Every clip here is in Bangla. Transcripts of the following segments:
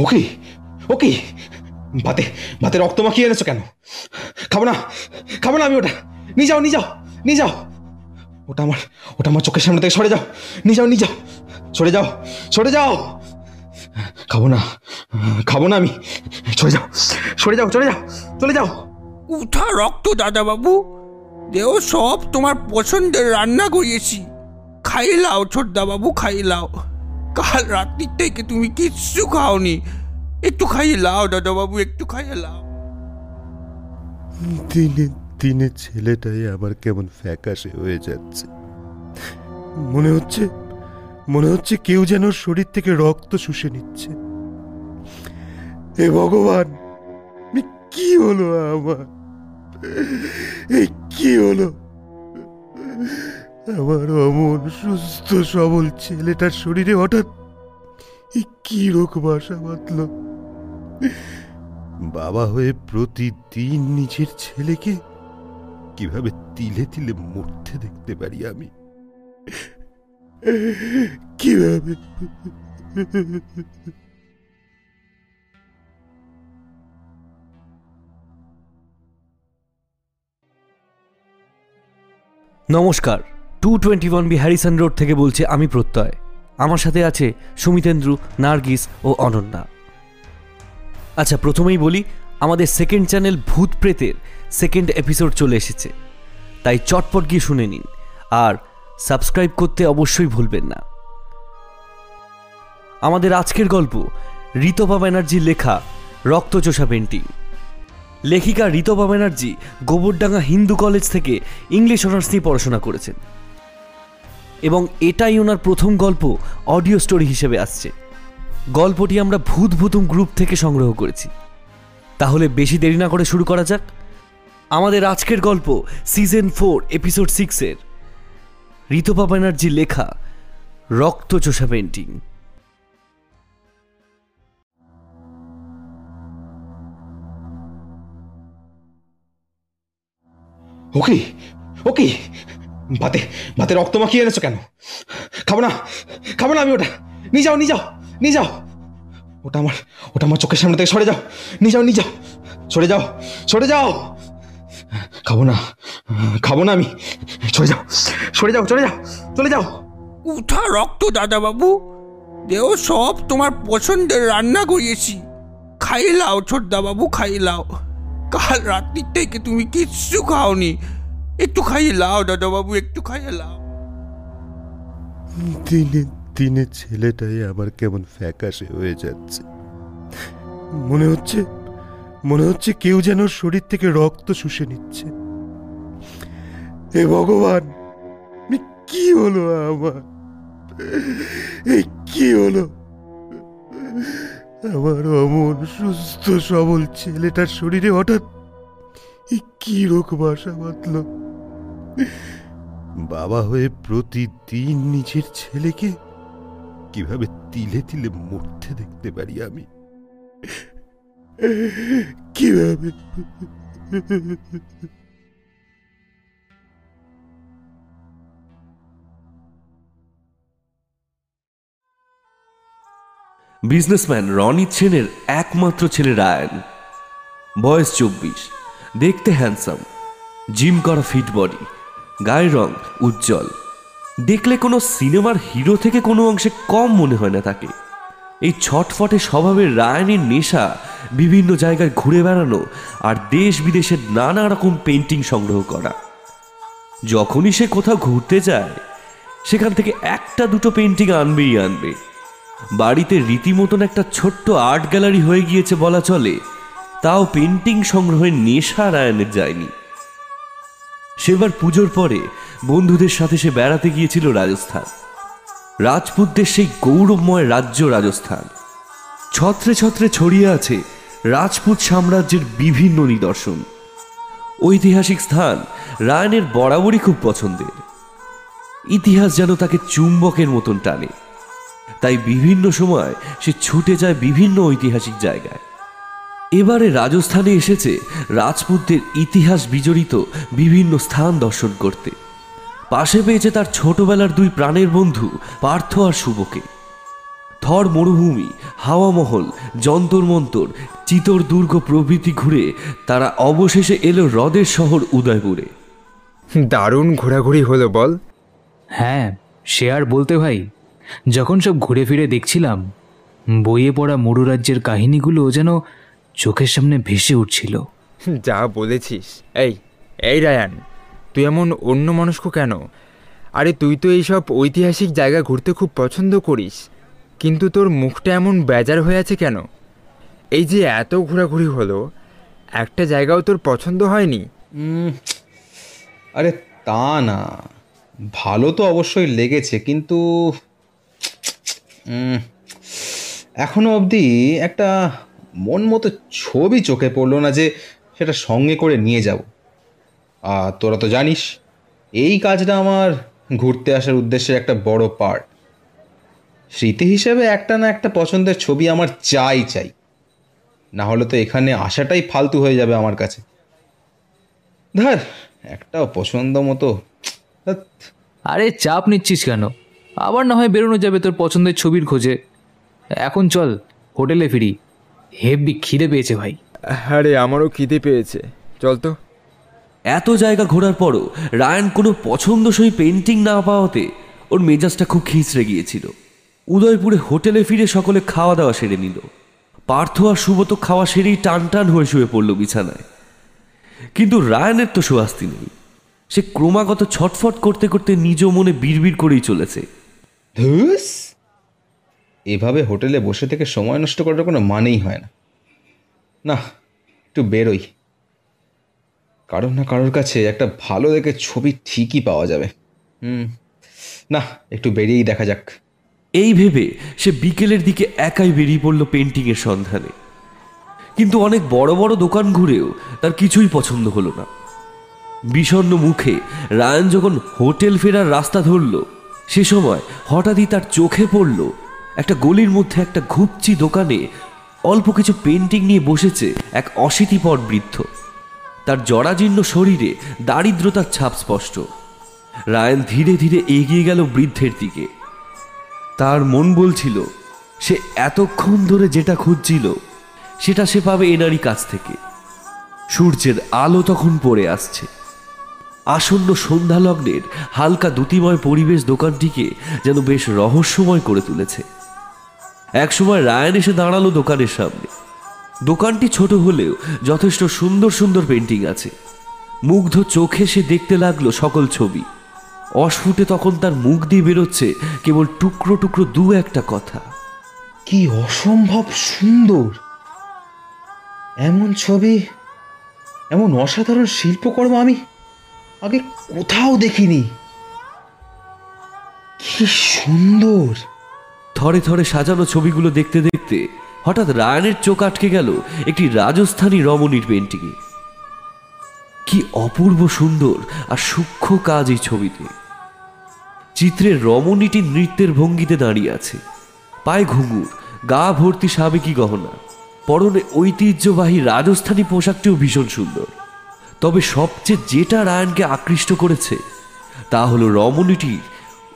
ওকে ওকে। ভাতে ভাতে রক্ত মাখিয়ে এনেছো কেন? খাব না খাব না আমি ওটা। নিয়ে যাও নিয়ে যাও নিয়ে যাও। ওটা আমার ওটা আমার চোখের সামনে থেকে সরে যাও। নিয়ে যাও নিয়ে যাও। সরে যাও সরে যাও। খাব না খাব না আমি। সরে যাও সরে যাও, চলে যাও চলে যাও। উঠা রক্ত, দাদাবাবু। দেহ সব তোমার পছন্দের রান্না করিয়েছি। খাইলাও খাই খাইলাও কাল রাত্রির থেকে তুমি কিচ্ছু খাওনি। একটু খাইয়ে লাও, দাদাবাবু, একটু খাইয়ে লাও। দিনে দিনে ছেলেটাই আবার কেমন ফ্যাকাশে হয়ে যাচ্ছে। মনে হচ্ছে মনে হচ্ছে কেউ যেন শরীর থেকে রক্ত শুষে নিচ্ছে। হে ভগবান, এ কি হলো আমার? এই কি হলো? আমার অমন সুস্থ, সবল ছেলেটার শরীরে হঠাৎ কি রোগ বাসা বাঁধলো? বাবা হয়ে প্রতিদিন নিজের ছেলেকে কীভাবে তিলে তিলে মরতে দেখতে পারি আমি? কীভাবে? নমস্কার। Two twenty one B Harrison road থেকে বলছে, আমি প্রত্যয়। আমার সাথে আছে সুমিতেন্দ্রু, নার্গিস ও অনন্যা। আচ্ছা প্রথমেই বলি, আমাদের সেকেন্ড চ্যানেল ভূত প্রেতের সেকেন্ড এপিসোড চলে এসেছে। তাই চটপট গিয়ে শুনে নিন। আর সাবস্ক্রাইব করতে অবশ্যই ভুলবেন না। আমাদের আজকের গল্প ঋতপা ব্যানার্জির লেখা, রক্তচোষা পেন্টিং। লেখিকা ঋতপা ব্যানার্জি গোবরডাঙ্গা হিন্দু কলেজ থেকে ইংলিশ অনার্স নিয়ে পড়াশোনা করেছেন। এবং এটাই ওনার প্রথম গল্প অডিও স্টোরি হিসেবে আসছে। গল্পটি আমরা ভূত ভূতুম গ্রুপ থেকে সংগ্রহ করেছি। তাহলে বেশি দেরি না করে শুরু করা যাক। আমাদের আজকের গল্প সিজন ফোর এপিসোড সিক্সের ঋতপা ব্যানার্জির লেখা রক্তচোষা পেন্টিং ওকে ওকে ভাতে ভাতে রক্ত মাখিয়ে এনেছো কেন? খাব না খাব না আমি ওটা। নিয়ে যাও নিয়ে যাও নিয়ে যাও। ওটা আমার ওটা আমার চোখের সামনে থেকে সরে যাও। নিয়ে যাও নিয়ে যাও। সরে যাও সরে যাও। খাব না খাব না আমি। সরে যাও সরে যাও, চলে যাও চলে যাও। উঠা রক্ত, দাদাবাবু। দেহ সব তোমার পছন্দের রান্না করিয়েছি। খাইলাও ছোটদাবাবু খাইলাও কাল রাত্রির থেকে তুমি কিচ্ছু খাওনি। একটু খাইয়ে লাও, দাদাবাবু, একটু খাইয়ে লাও। দিনে দিনে ছেলেটাই আবার কেমন ফ্যাকাশে হয়ে যাচ্ছে। মনে হচ্ছে মনে হচ্ছে কেউ যেন শরীর থেকে রক্ত শুষে নিচ্ছে। হে ভগবান, এ কি হলো আমার? এই কি হলো? আমার অমন, সুস্থ, সবল ছেলেটার শরীরে হঠাৎ কি রোগ বাসা বাঁধলো? বাবা হয়ে প্রতিদিন নিজের ছেলেকে কীভাবে তিলে তিলে মরতে দেখতে পারি আমি? কীভাবে? বিজনেসম্যান রনি সেনের একমাত্র ছেলে রায়ান। বয়স চব্বিশ। দেখতে হ্যান্ডসাম জিম করা ফিট বডি গায়ের রং উজ্জ্বল। দেখলে কোনো সিনেমার হিরো থেকে কোনো অংশে কম মনে হয় না তাকে। এই ছটফটে স্বভাবের রায়ানের নেশা, বিভিন্ন জায়গায় ঘুরে বেড়ানো আর দেশ বিদেশের নানা রকম পেন্টিং সংগ্রহ করা। যখনই সে কোথাও ঘুরতে যায়, সেখান থেকে একটা দুটো পেন্টিং আনবেই আনবে। বাড়িতে রীতিমতন একটা ছোট্ট আর্ট গ্যালারি হয়ে গিয়েছে বলা চলে, তাও পেন্টিং সংগ্রহের নেশা রায়নের যায়নি। সেবার পুজোর পরে বন্ধুদের সাথে সে বেড়াতে গিয়েছিল রাজস্থান। রাজপুতদের সেই গৌরবময় রাজ্য রাজস্থান। ছত্রে ছত্রে ছড়িয়ে আছে রাজপুত সাম্রাজ্যের বিভিন্ন নিদর্শন। ঐতিহাসিক স্থান রায়নের বরাবরই খুব পছন্দের। ইতিহাস যেন তাকে চুম্বকের মতন টানে। তাই বিভিন্ন সময় সে ছুটে যায় বিভিন্ন ঐতিহাসিক জায়গায়। এবারে রাজস্থানে এসেছে রাজপুতদের ইতিহাস বিজড়িত বিভিন্ন স্থান দর্শন করতে। পাশে পেয়েছে তার ছোটবেলার দুই প্রাণের বন্ধু পার্থ আর শুভকে। থর মরুভূমি হাওয়া মহল যন্তর মন্তর চিতর দুর্গ প্রভৃতি ঘুরে তারা অবশেষে এলো হ্রদের শহর উদয়পুরে। দারুণ ঘোরাঘুরি হলো বল। হ্যাঁ সে আর বলতে ভাই যখন সব ঘুরে ফিরে দেখছিলাম বইয়ে পড়া মরু রাজ্যের কাহিনীগুলো যেন চোখের সামনে ভেসে উঠছিল। যা বলেছিস। এই এই রায়ান তুই এমন অন্য মনস্ক কেন? আরে তুই তো এইসব ঐতিহাসিক জায়গা ঘুরতে খুব পছন্দ করিস। কিন্তু তোর মুখটা এমন বেজার হয়ে আছে কেন? এই যে এত ঘোরাঘুরি হলো একটা জায়গাও তোর পছন্দ হয়নি? আরে তা না। ভালো তো অবশ্যই লেগেছে কিন্তু উম, এখনও অবধি একটা মন মতো ছবি চোখে পড়ল না যে সেটা সঙ্গে করে নিয়ে যাব। আর তোরা তো জানিস, এই কাজটা আমার ঘুরতে আসার উদ্দেশ্যের একটা বড় পার্ট স্মৃতি হিসেবে একটা না একটা পছন্দের ছবি আমার চাই চাই। না হলে তো এখানে আসাটাই ফালতু হয়ে যাবে আমার কাছে। ধর, একটাও পছন্দ মতো আরে চাপ নিচ্ছিস কেন? আবার না হয় বেরোনো যাবে তোর পছন্দের ছবির খোঁজে। এখন চল, হোটেলে ফিরি। হেভি খিদে পেয়েছে ভাই। আরে আমারও খিদে পেয়েছে। চল তো। এত জায়গা ঘোরার পরও রায়ান কোনো পছন্দসই পেন্টিং না পাওয়াতে ওর মেজাজটা খুব খিঁচড়ে গিয়েছিল। উদয়পুরে হোটেলে ফিরে সকলে খাওয়া দাওয়া সেরে নিল। পার্থ আর সুব্রত খাওয়া সেরেই টান টান হয়ে শুয়ে পড়ল বিছানায়। কিন্তু রায়ানের তো সুয়াস্তি নেই। সে ক্রমাগত ছটফট করতে করতে নিজ মনে বিড়বিড় করেই চলেছে। ধুস! এভাবে হোটেলে বসে থেকে সময় নষ্ট করার কোনো মানেই হয় না। না, একটু বেরোই। কারোর না কারোর কাছে একটা ভালো দেখে ছবি ঠিকই পাওয়া যাবে। হুম, না, একটু বেরিয়েই দেখা যাক। এই ভেবে সে বিকেলের দিকে একাই বেরিয়ে পড়ল পেন্টিংয়ের সন্ধানে। কিন্তু অনেক বড় বড় দোকান ঘুরেও তার কিছুই পছন্দ হলো না। বিষণ্ণ মুখে রায়ান যখন হোটেল ফেরার রাস্তা ধরল, সে সময় হঠাৎই তার চোখে পড়ল একটা গলির মধ্যে একটা ঘুপচি দোকানে অল্প কিছু পেন্টিং নিয়ে বসেছে এক অশীতিপর বৃদ্ধ। তার জরাজীর্ণ শরীরে দারিদ্রতার ছাপ স্পষ্ট। রায়ান ধীরে ধীরে এগিয়ে গেল বৃদ্ধের দিকে। তার মন বলছিল, সে এতক্ষণ ধরে যেটা খুঁজছিল, সেটা সে পাবে এনারই কাছ থেকে। সূর্যের আলো তখন পড়ে আসছে। আসন্ন সন্ধ্যা লগ্নের হালকা দ্যুতিময় পরিবেশ দোকানটিকে যেন বেশ রহস্যময় করে তুলেছে। একসময় রায়ান এসে দাঁড়াল দোকানের সামনে। দোকানটি ছোট হলেও যথেষ্ট সুন্দর সুন্দর পেন্টিং আছে। মুগ্ধ চোখে সে দেখতে লাগল সকল ছবি। অস্ফুটে তখন তার মুখ দিয়ে বেরোচ্ছে কেবল টুকরো টুকরো দু একটা কথা। কি অসম্ভব সুন্দর! এমন ছবি, এমন অসাধারণ শিল্পকর্ম আমি আগে কোথাও দেখিনি। কি সুন্দর! থরে থরে সাজানো ছবিগুলো দেখতে দেখতে হঠাৎ রায়ানের চোখ আটকে গেল একটি রাজস্থানী রমণীর পেন্টিংয়ে কি অপূর্ব সুন্দর আর সূক্ষ্ম কাজ এই ছবিতে। চিত্রের রমণীটি নৃত্যের ভঙ্গিতে দাঁড়িয়ে আছে। পায়ে ঘুঙুর, গা ভর্তি সাবেকি গহনা। পরনে ঐতিহ্যবাহী রাজস্থানী পোশাকটিও ভীষণ সুন্দর। তবে সবচেয়ে যেটা রায়ানকে আকৃষ্ট করেছে, তা হলো রমণীটির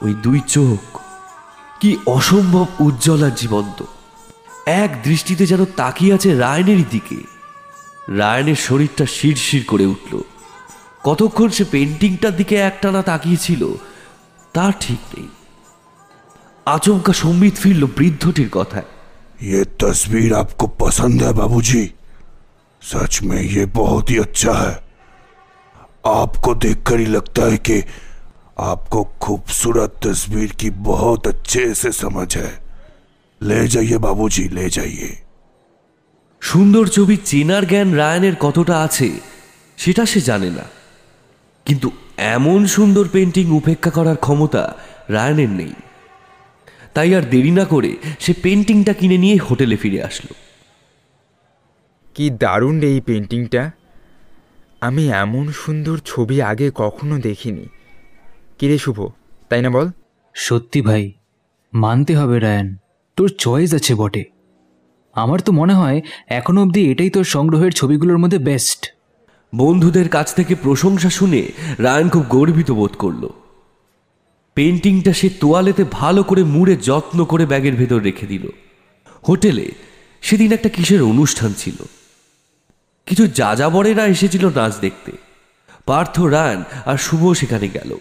ওই দুই চোখ। কি অসম্ভব উজ্জ্বল আর জীবন্ত এক দৃষ্টিতে যেন তাকিয়ে আছে রায়নের দিকে রায়নের শরীরটা শিরশির করে উঠল কতক্ষণ সে পেন্টিংটার দিকে একটানা তাকিয়েছিল তা ঠিক নেই আচমকা সম্বিত ফিরল বৃদ্ধটির কথায় ये तस्वीर आपको पसंद है बाबूजी? सच में ये बहुत ही अच्छा है आपको देखकर ही लगता है कि आपको खूबसूरत तस्वीर की बहुत अच्छे से समझ है ले जाइए बाबूजी ले जाइए সুন্দর ছবি চেনার জ্ঞান রায়ানের কতটা আছে সেটা সে জানে না কিন্তু এমন সুন্দর পেন্টিং উপেক্ষা করার ক্ষমতা রায়ানের নেই তাই আর দেরি না করে সে পেন্টিংটা কিনে নিয়ে হোটেলে ফিরে আসলো কি দারুণ রে এই পেন্টিংটা আমি এমন সুন্দর ছবি আগে কখনো দেখিনি কিরে শুভ? তাই না বল? সত্যি ভাই মানতে হবে রায়ান। তোর চয়েস আছে বটে। আমার তো মনে হয় এখনও অবধি এটাই তোর সংগ্রহের ছবিগুলোর মধ্যে বেস্ট বন্ধুদের কাছ থেকে প্রশংসা শুনে রায়ান খুব গর্বিত বোধ করল। পেন্টিংটা সে তোয়ালেতে ভালো করে মুড়ে যত্ন করে ব্যাগের ভেতর রেখে দিল। হোটেলে সেদিন একটা কিসের অনুষ্ঠান ছিল। কিছু যাযাবরেরা এসেছিল নাচ দেখতে। পার্থ রায়ান আর শুভ সেখানে গেল।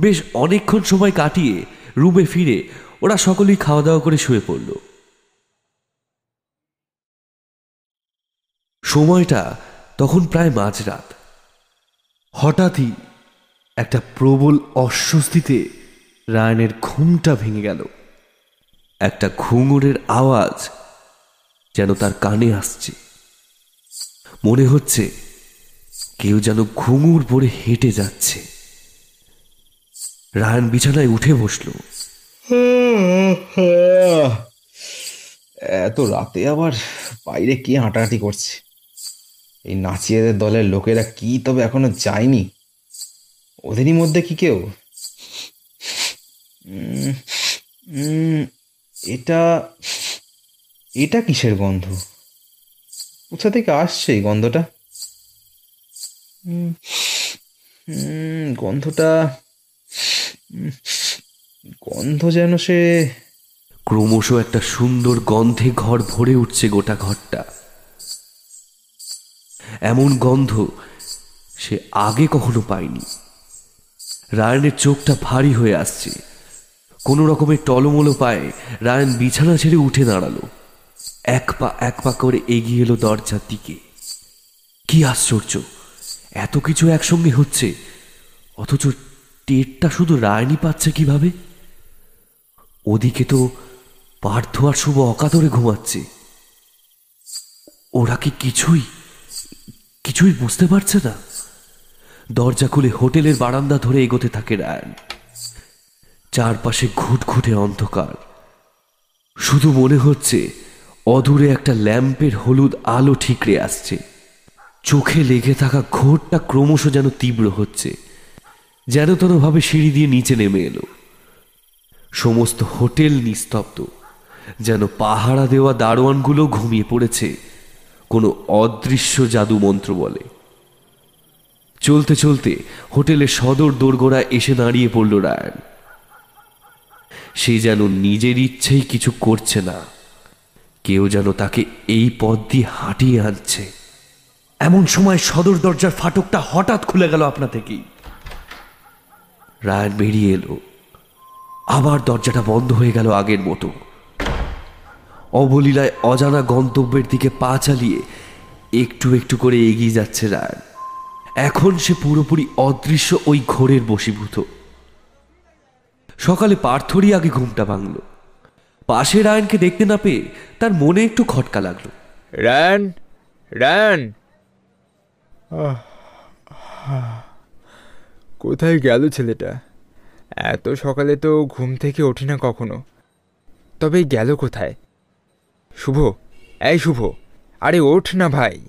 বেশ অনেকক্ষণ সময় কাটিয়ে রুমে ফিরে ওরা সকলেই খাওয়া দাওয়া করে শুয়ে পড়ল। সময়টা তখন প্রায় মাঝরাত। হঠাৎই একটা প্রবল অস্বস্তিতে রায়নের ঘুমটা ভেঙে গেল। একটা ঘুঙুরের আওয়াজ যেন তার কানে আসছে। মনে হচ্ছে কেউ যেন ঘুঙুর পরে হেঁটে যাচ্ছে। রায়ন বিছানায় উঠে বসল। এত রাতে আবার বাইরে কে হাঁটাহাঁটি করছে? এই নাচিয়েদের দলের লোকেরা কি তবে এখনও যায়নি? ওদেরই মধ্যে কি কেউ? এটা এটা কিসের গন্ধ? কোথা থেকে আসছে এই গন্ধটা? গন্ধটা গন্ধ যেন সে ক্রমশ একটা সুন্দর গন্ধে ঘর ভরে উঠছে গোটা ঘরটা। এমন গন্ধ সে আগে কখনো পায়নি। রায়নের চোখটা ভারী হয়ে আসছে। কোনো রকমের টলমলো পায়ে। রায়ন বিছানা ছেড়ে উঠে দাঁড়াল। এক পা এক পা করে এগিয়ে এলো দরজার দিকে। কি আশ্চর্য! এত কিছু একসঙ্গে হচ্ছে। অথচ টেরটা শুধু রায়নি পাচ্ছে কীভাবে? ওদিকে তো পার্থ আর শুভ অকাতরে ঘুমাচ্ছে। ওরা কি কিছুই কিছুই বুঝতে পারছে না? দরজা খুলে হোটেলের বারান্দা ধরে এগোতে থাকে রায়ন। চারপাশে ঘুটঘুটে অন্ধকার। শুধু মনে হচ্ছে, অদূরে একটা ল্যাম্পের হলুদ আলো ঠিকরে আসছে। চোখে লেগে থাকা ঘোরটা ক্রমশ যেন তীব্র হচ্ছে। যেন তেনভাবে সিঁড়ি দিয়ে নিচে নেমে এলো। সমস্ত হোটেল নিস্তব্ধ, যেন পাহারা দেওয়া দারোয়ানগুলো ঘুমিয়ে পড়েছে, কোনো অদৃশ্য জাদু মন্ত্র বলে। চলতে চলতে হোটেলের সদর দোরগোড়ায় এসে দাঁড়িয়ে পড়ল রায়ন। সে যেন নিজের ইচ্ছেই কিছু করছে না, কেউ যেন তাকে এই পথ দিয়ে হাঁটিয়ে আনছে। এমন সময় সদর দরজার ফাটকটা হঠাৎ খুলে গেল আপনা থেকেই। রায়ন বেরিয়ে এলো। আবার দরজাটা বন্ধ হয়ে গেল আগের মতো। অবলীলায় অজানা গন্তব্যের দিকে পা চালিয়ে একটু একটু করে এগিয়ে যাচ্ছে রায়ন এখন সে পুরোপুরি অদৃশ্য ওই ঘোরের বশীভূত। সকালে পার্থরই আগে ঘুমটা ভাঙল। পাশে রায়নকে দেখতে না পেয়ে তার মনে একটু খটকা লাগল। Ryan Ryan. কোথায় গেল ছেলেটা? এত সকালে তো ঘুম থেকে ওঠে না কখনো। তবে গেল কোথায়? শুভ এই শুভ। আরে ওঠ না ভাই।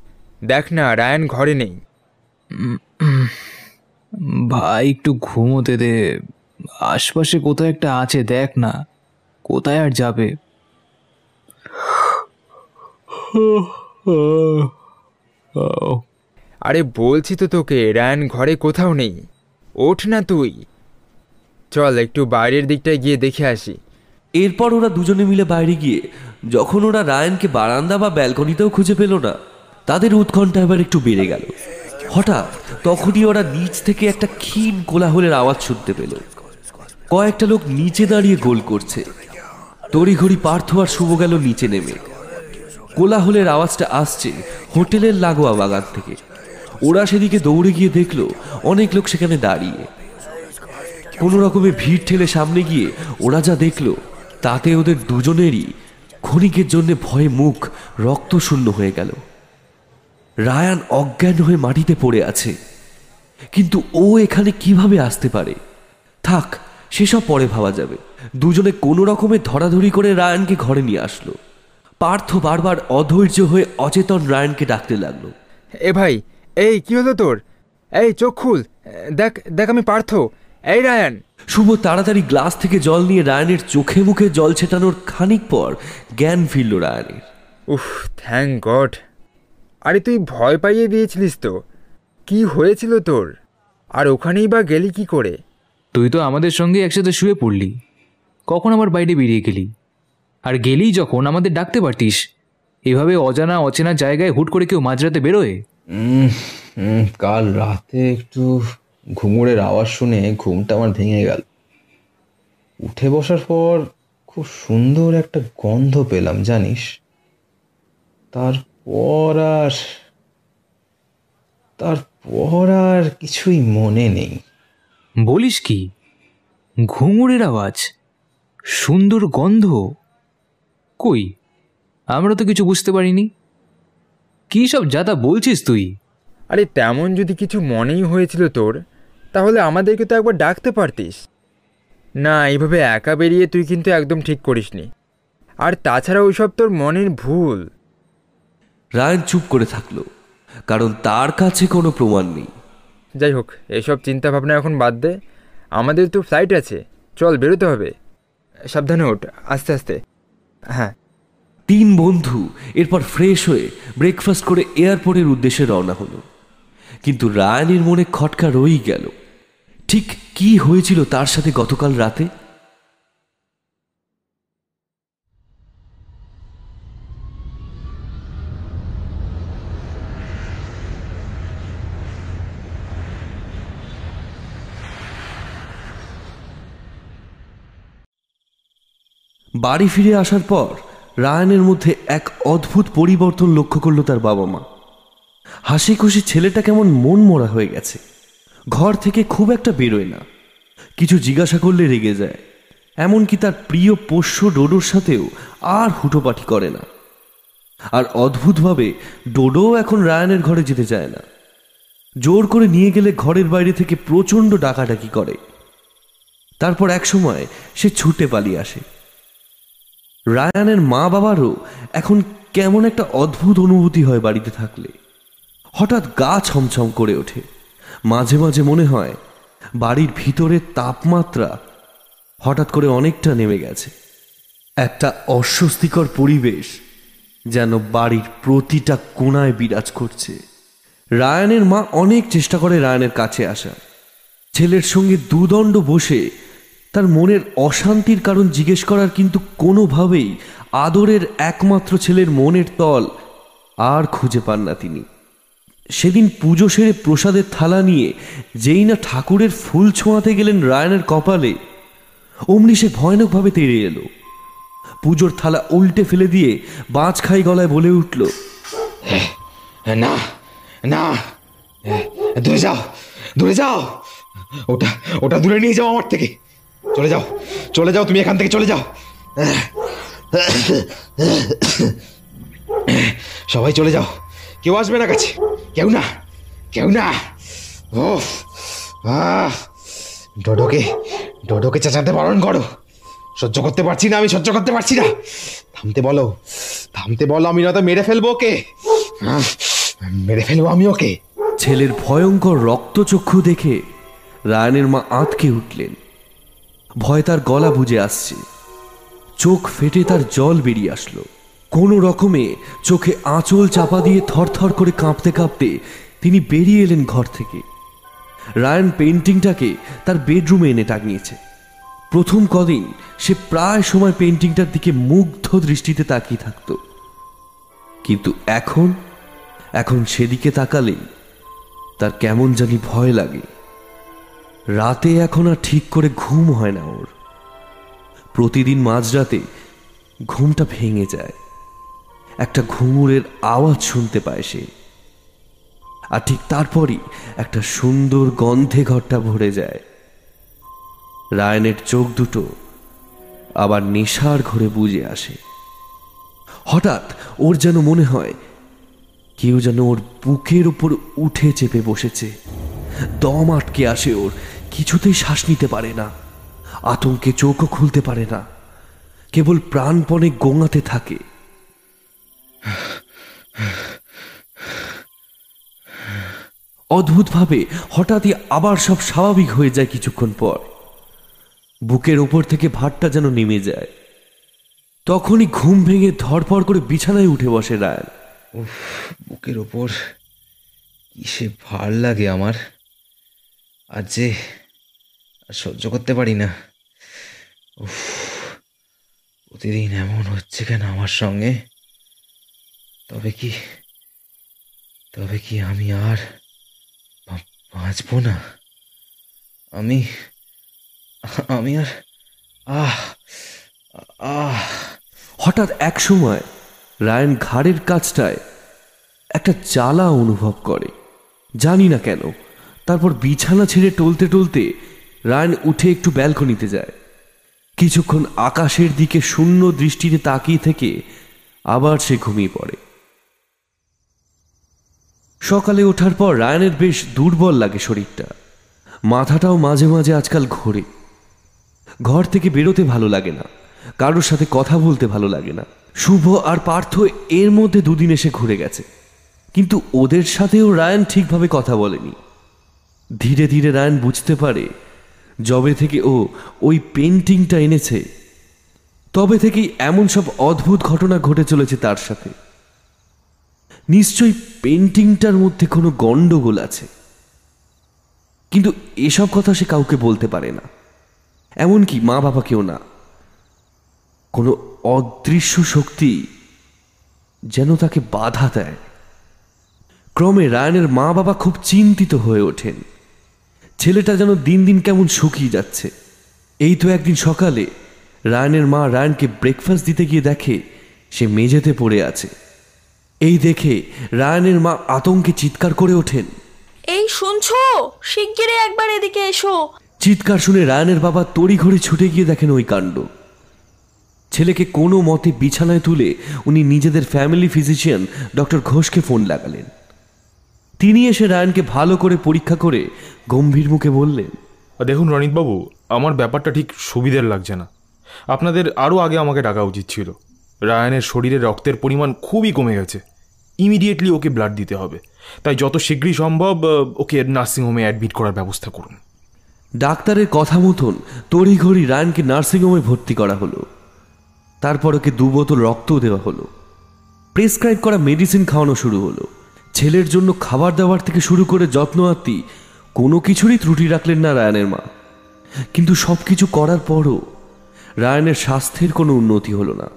দেখ না রায়ান ঘরে নেই। ভাই একটু ঘুমোতে দে। আশপাশে কোথায় একটা আছে দেখ না। কোথায় আর যাবে? আরে বলছি তো তোকে রায়ান ঘরে কোথাও নেই। ওঠ না তুই। চল, একটু বাইরের দিকটায় গিয়ে দেখে আসি। এরপর ওরা দুজনে মিলে বাইরে গিয়ে, যখন ওরা রায়নকে বারান্দা বা ব্যালকনিতেও খুঁজে পেল না, তাদের উৎকণ্ঠা এবার একটু বেড়ে গেল। হঠাৎ তখনই ওরা নিচ থেকে একটা ক্ষীণ কোলাহলের আওয়াজ শুনতে পেল। কয়েকটা লোক নিচে দাঁড়িয়ে গোল করছে। তড়িঘড়ি পার্থ আর শুভ গেল নিচে নেমে। কোলাহলের আওয়াজটা আসছে হোটেলের লাগোয়া বাগান থেকে। ওরা সেদিকে দৌড়ে গিয়ে দেখল, অনেক লোক সেখানে দাঁড়িয়ে। কোনো রকমে ভিড় ঠেলে সামনে গিয়ে ওরা যা দেখল, তাতে ওদের দুজনেরই ক্ষণিকের জন্য ভয়ে মুখ রক্তশূন্য হয়ে গেল। রায়ান অজ্ঞান হয়ে মাটিতে পড়ে আছে। কিন্তু ও এখানে কীভাবে আসতে পারে? থাক, সেসব পরে ভাবা যাবে। দুজনে কোনো রকমে ধরাধরি করে রায়ানকে ঘরে নিয়ে আসলো। পার্থ বারবার অধৈর্য হয়ে অচেতন রায়ানকে ডাকতে লাগল। এ ভাই এই কি হলো তোর? এই চোখ খুল। দেখ দেখ আমি পার্থ। এই রায়ান। শুভ তাড়াতাড়ি গ্লাস থেকে জল নিয়ে রায়ানের চোখে মুখে জল ছেটানোর খানিক পর জ্ঞান ফিরল রায়ানের। উফ থ্যাংক গড আরে তুই ভয় পাইয়ে দিয়েছিলিস তো। কি হয়েছিল তোর? আর ওখানেই বা গেলি কি করে? তুই তো আমাদের সঙ্গে একসাথে শুয়ে পড়লি। কখন আবার বাইরে বেরিয়ে গেলি? আর গেলি যখন আমাদের ডাকতে পারতিস? এভাবে অজানা অচেনা জায়গায় হুট করে কেউ মাঝরাতে বেরোয়? কাল রাতে একটু ঘুঙুরের আওয়াজ শুনে ঘুমটা আমার ভেঙে গেল। উঠে বসার পর খুব সুন্দর একটা গন্ধ পেলাম, জানিস? তারপর আর তারপর আর কিছুই মনে নেই। বলিস কি? ঘুঙুরের আওয়াজ, সুন্দর গন্ধ? কই? আমরা তো কিছু বুঝতে পারিনি। কী সব যাতা বলছিস তুই? আরে তেমন যদি কিছু মনেই হয়েছিল তোর তাহলে আমাদেরকে তো একবার ডাকতে পারতিস। না এইভাবে একা বেরিয়ে তুই কিন্তু একদম ঠিক করিসনি। আর তাছাড়া ওইসব তোর মনের ভুল। রায়ান চুপ করে থাকল কারণ তার কাছে কোনো প্রমাণ নেই। যাই হোক এসব চিন্তা ভাবনা এখন বাদ দে। আমাদের তো ফ্লাইট আছে। চল বেরোতে হবে। সাবধানে ওঠ আস্তে আস্তে। হ্যাঁ। তিন বন্ধু এরপর ফ্রেশ হয়ে ব্রেকফাস্ট করে এয়ারপোর্টের উদ্দেশ্যে রওনা হলো। কিন্তু রায়ানের মনে খটকা রয়েই গেল। ঠিক কি হয়েছিল তার সাথে গতকাল রাতে? বাড়ি ফিরে আসার পর রায়ানের মধ্যে এক অদ্ভুত পরিবর্তন লক্ষ্য করল তার বাবা মা হাসি খুশি ছেলেটা কেমন মন মরা হয়ে গেছে। ঘর থেকে খুব একটা বেরোয় না। কিছু জিজ্ঞাসা করলে রেগে যায়। এমনকি তার প্রিয় পোষ্য ডোডোর সাথেও আর হুটোপাটি করে না। আর অদ্ভুতভাবে ডোডোও এখন রায়ানের ঘরে যেতে চায় না। জোর করে নিয়ে গেলে ঘরের বাইরে থেকে প্রচণ্ড ডাকাডাকি করে। তারপর এক সময় সে ছুটে পালিয়ে আসে। রায়ানের মা বাবারও এখন কেমন একটা অদ্ভুত অনুভূতি হয় বাড়িতে থাকলে। হঠাৎ গা ছমছম করে ওঠে। মাঝে মাঝে মনে হয়, বাড়ির ভিতরের তাপমাত্রা হঠাৎ করে অনেকটা নেমে গেছে। একটা অস্বস্তিকর পরিবেশ যেন বাড়ির প্রতিটা কোণায় বিরাজ করছে। রায়ানের মা অনেক চেষ্টা করে রায়ানের কাছে আসা। ছেলের সঙ্গে দুদণ্ড বসে তার মনের অশান্তির কারণ জিজ্ঞেস করার কিন্তু কোনোভাবেই আদরের একমাত্র ছেলের মনের তল আর খুঁজে পান না তিনি। সেদিন পুজো সেরে প্রসাদের থালা নিয়ে যেই না ঠাকুরের ফুল ছোঁয়াতে গেলেন রায়নের কপালে, অমনি সে ভয়ানকভাবে তেড়ে এলো। পুজোর থালা উল্টে ফেলে দিয়ে বাঁচ খাই গলায় বলে উঠল না না দূরে যাও দূরে যাও, ওটা ওটা দূরে নিয়ে যাও আমার থেকে। চলে যাও চলে যাও, তুমি এখান থেকে চলে যাও। সবাই চলে যাও। কেউ আসবে না কাছে? কেউ না? কেউ না? ও ডোডোকে ডোডোকে চেঁচাতে বারণ করো। সহ্য করতে পারছি না আমি, সহ্য করতে পারছি না। থামতে বলো থামতে বলো, আমি নয়তো মেরে ফেলব ওকে। মেরে ফেলব আমি ওকে। ছেলের ভয়ঙ্কর রক্তচক্ষু দেখে রায়ানের মা আঁতকে উঠলেন। ভয় তার গলা বুঝে আসছে। চোখ ফেটে তার জল বেরিয়ে আসলো। কোনো রকমে চোখে আঁচল চাপা দিয়ে থরথর করে কাঁপতে কাঁপতে তিনি বেরিয়ে এলেন ঘর থেকে। রায়ান পেন্টিংটাকে তার বেডরুমে এনে টাঙিয়েছে। প্রথম কদিন সে প্রায় সময় পেন্টিংটার দিকে মুগ্ধ দৃষ্টিতে তাকিয়ে থাকতো। কিন্তু এখন এখন সেদিকে তাকালেই তার কেমন জানি ভয় লাগে। রাতে এখন আর ঠিক করে ঘুম হয় না ওর। প্রতিদিন মাঝরাতে ঘুমটা ভেঙে যায়। একটা ঘুঙুরের আওয়াজ শুনতে পায় সে। আর ঠিক তারপরই একটা সুন্দর গন্ধে ঘরটা ভরে যায়। রায়নের চোখ দুটো আবার নেশার ঘরে বুঝে আসে। হঠাৎ ওর যেন মনে হয় কেউ যেন ওর বুকের উপর উঠে চেপে বসেছে। দম আটকে আসে ওর। কিছুতেই শ্বাস নিতে পারে না। আতঙ্কে চোখও খুলতে পারে না। কেবল প্রাণপণে গোঙাতে থাকে। অদ্ভুতভাবে হঠাৎই আবার সব স্বাভাবিক হয়ে যায় কিছুক্ষণ পর। বুকের ওপর থেকে ভাতটা যেন নেমে যায়। তখনই ঘুম ভেঙে ধরপড় করে বিছানায় উঠে বসে উফ, বুকের ওপর কিসে ভার লাগে আমার। আর যে আর সহ্য করতে পারি না। উফ, প্রতিদিন এমন হচ্ছে কেন আমার সঙ্গে? তবে কি তবে কি আমি আর বাঁচবো না? আমি আমি আর, আহ আহ। হঠাৎ এক সময় রায়ান ঘাড়ের কাছটায় একটা জ্বালা অনুভব করে। জানি না কেন, তারপর বিছানা ছেড়ে টলতে টলতে রায়ান উঠে একটু ব্যালকনিতে যায়। কিছুক্ষণ আকাশের দিকে শূন্য দৃষ্টিতে তাকিয়ে থেকে আবার সে ঘুমিয়ে পড়ে। সকালে ওঠার পর রায়নের বেশ দুর্বল লাগে শরীরটা। মাথাটাও মাঝে মাঝে আজকাল ঘোরে। ঘর থেকে বেরোতে ভালো লাগে না। কারোর সাথে কথা বলতে ভালো লাগে না। শুভ আর পার্থ এর মধ্যে দুদিন এসে ঘুরে গেছে। কিন্তু ওদের সাথেও রায়ান ঠিকভাবে কথা বলেনি। ধীরে ধীরে রায়ান বুঝতে পারে যবে থেকে ও ওই পেন্টিংটা এনেছে, তবে থেকেই এমন সব অদ্ভুত ঘটনা ঘটে চলেছে তার সাথে। নিশ্চয়ই পেন্টিংটার মধ্যে কোনো গণ্ডগোল আছে। কিন্তু এসব কথা সে কাউকে বলতে পারে না। এমনকি মা বাবাকেও না। কোনো অদৃশ্য শক্তি যেন তাকে বাধা দেয়। ক্রমে রায়ানের মা বাবা খুব চিন্তিত হয়ে ওঠেন। ছেলেটা যেন দিন দিন কেমন শুকিয়ে যাচ্ছে। এই তো একদিন সকালে রায়ানের মা রায়ানকে ব্রেকফাস্ট দিতে গিয়ে দেখে সে মেঝেতে পড়ে আছে। এই দেখে রায়ানের মা আতঙ্কে চিৎকার করে ওঠেন। এই শুনছো? শিগগিরই একবার এদিকে এসো। চিৎকার শুনে রায়ানের বাবা তড়িঘড়ি ছুটে গিয়ে দেখেন ওই কাণ্ড। ছেলেকে কোনো মতে বিছানায় তুলে উনি নিজেদের ফ্যামিলি ফিজিশিয়ান ডক্টর ঘোষকে ফোন লাগালেন। তিনি এসে রায়ানকে ভালো করে পরীক্ষা করে গম্ভীর মুখে বললেন দেখুন রণিতবাবু আমার ব্যাপারটা ঠিক সুবিধের লাগছে না। আপনাদের আরও আগে আমাকে ডাকা উচিত ছিল। রায়ানের শরীরে রক্তের পরিমাণ খুবই কমে গেছে। ইমিডিয়েটলি ওকে ব্লাড দিতে হবে। তাই যত শীঘ্রই সম্ভব ওকে নার্সিংহোমে অ্যাডমিট করার ব্যবস্থা করুন। ডাক্তারের কথা মতন তড়িঘড়ি রায়ানকে নার্সিংহোমে ভর্তি করা হলো। তারপর ওকে দু বোতল রক্তও দেওয়া হলো। প্রেসক্রাইব করা মেডিসিন খাওয়ানো শুরু হলো। ছেলের জন্য খাবার দাবার থেকে শুরু করে যত্ন আত্মি, কোনো কিছুরই ত্রুটি রাখলেন না রায়ানের মা। কিন্তু সব কিছু করার পরও রায়ানের স্বাস্থ্যের কোনো উন্নতি হলো না।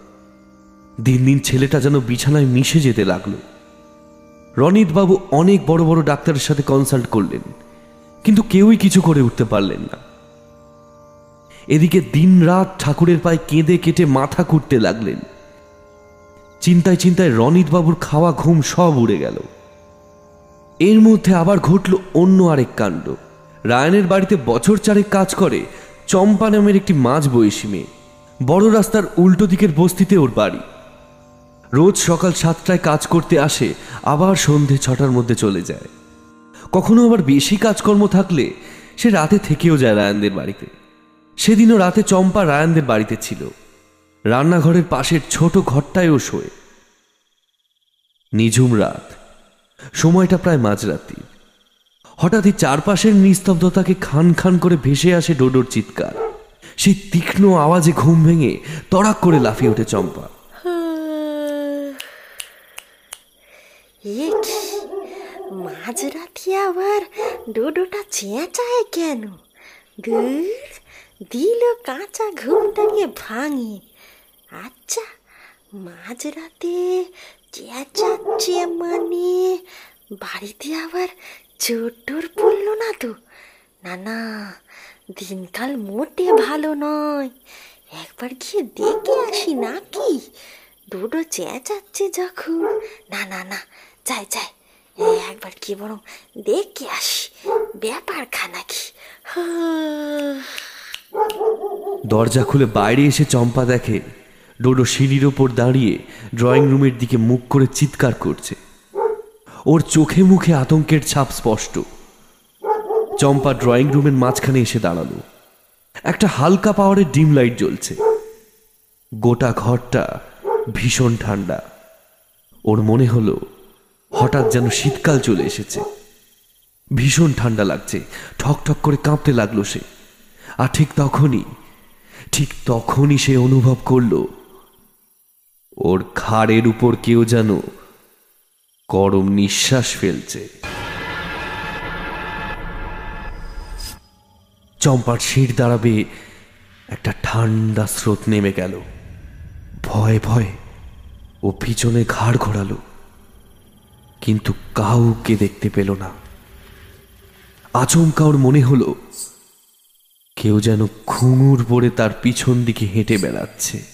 দিন দিন ছেলেটা যেন বিছানায় মিশে যেতে লাগল। রনিতবাবু অনেক বড় বড় ডাক্তারের সাথে কনসাল্ট করলেন, কিন্তু কেউই কিছু করে উঠতে পারলেন না। এদিকে দিনরাত ঠাকুরের পায়ে কেঁদে কেটে মাথা কুটতে লাগলেন। চিন্তায় চিন্তায় রনিত বাবুর খাওয়া ঘুম সব উড়ে গেল। এর মধ্যে আবার ঘটল অন্য আরেক কাণ্ড। রায়নের বাড়িতে বছর চারেক কাজ করে চম্পা নামের একটি মাঝ বয়সী মেয়ে। বড় রাস্তার উল্টো দিকের বস্তিতে ওর বাড়ি। রোজ সকাল সাতটায় কাজ করতে আসে, আবার সন্ধে ছটার মধ্যে চলে যায়। কখনো আবার বেশি কাজকর্ম থাকলে সে রাতে থেকেও যায় রায়ানদের বাড়িতে। সেদিনও রাতে চম্পা রায়ানদের বাড়িতে ছিল। রান্নাঘরের পাশের ছোট ঘরটায়ও শোয়। নিঝুম রাত। সময়টা প্রায় মাঝরাত্রির হঠাৎই চারপাশের নিস্তব্ধতাকে খান খান করে ভেসে আসে ডোডোর চিৎকার। সেই তীক্ষ্ণ আওয়াজে ঘুম ভেঙে তড়াক করে লাফিয়ে ওঠে চম্পা। মাঝরাতে আবার ডোডোটা চেঁচায় কেন? দিল কাঁচা ঘুমটাকে ভাঙে। আচ্ছা মাঝরাতে চেঁচাচ্ছে মানে। বাড়িতে আবার চোর টোর পড়ল না তো? না না, দিনকাল মোটে ভালো নয়। একবার গিয়ে দেখে আসি নাকি? দুটো চেঁচাচ্ছে যখন। না না না, যাই যাই একবার কি বরং দেখে আসি। ব্যাপার খানা কি। দরজা খুলে বাইরে এসে চম্পা দেখে ডোডো সিঁড়ির ওপর দাঁড়িয়ে ড্রয়িং রুমের দিকে মুখ করে চিৎকার করছে। ওর চোখে মুখে আতঙ্কের ছাপ স্পষ্ট। চম্পা ড্রয়িং রুমের মাঝখানে এসে দাঁড়াল। একটা হালকা পাওয়ারের ডিম লাইট জ্বলছে। গোটা ঘরটা ভীষণ ঠান্ডা। ওর মনে হলো, হঠাৎ যেন শীতকাল চলে এসেছে। ভীষণ ঠান্ডা লাগছে, ঠক ঠক করে কাঁপতে লাগল সে। আর ঠিক তখনই ঠিক তখনই সে অনুভব করল ওর ঘাড়ের উপর কেউ যেন গরম নিঃশ্বাস ফেলছে। চম্পার শির দাঁড়াবে, একটা ঠান্ডা স্রোত নেমে গেল। ভয়ে ভয়ে ও পিছনে ঘাড় ঘোরালো, কিন্তু কাউকে দেখতে পেল না। আচমকা ওর মনে হলো, কেউ যেন ঘুঙুর পরে তার পিছন দিকে হেঁটে বেড়াচ্ছে।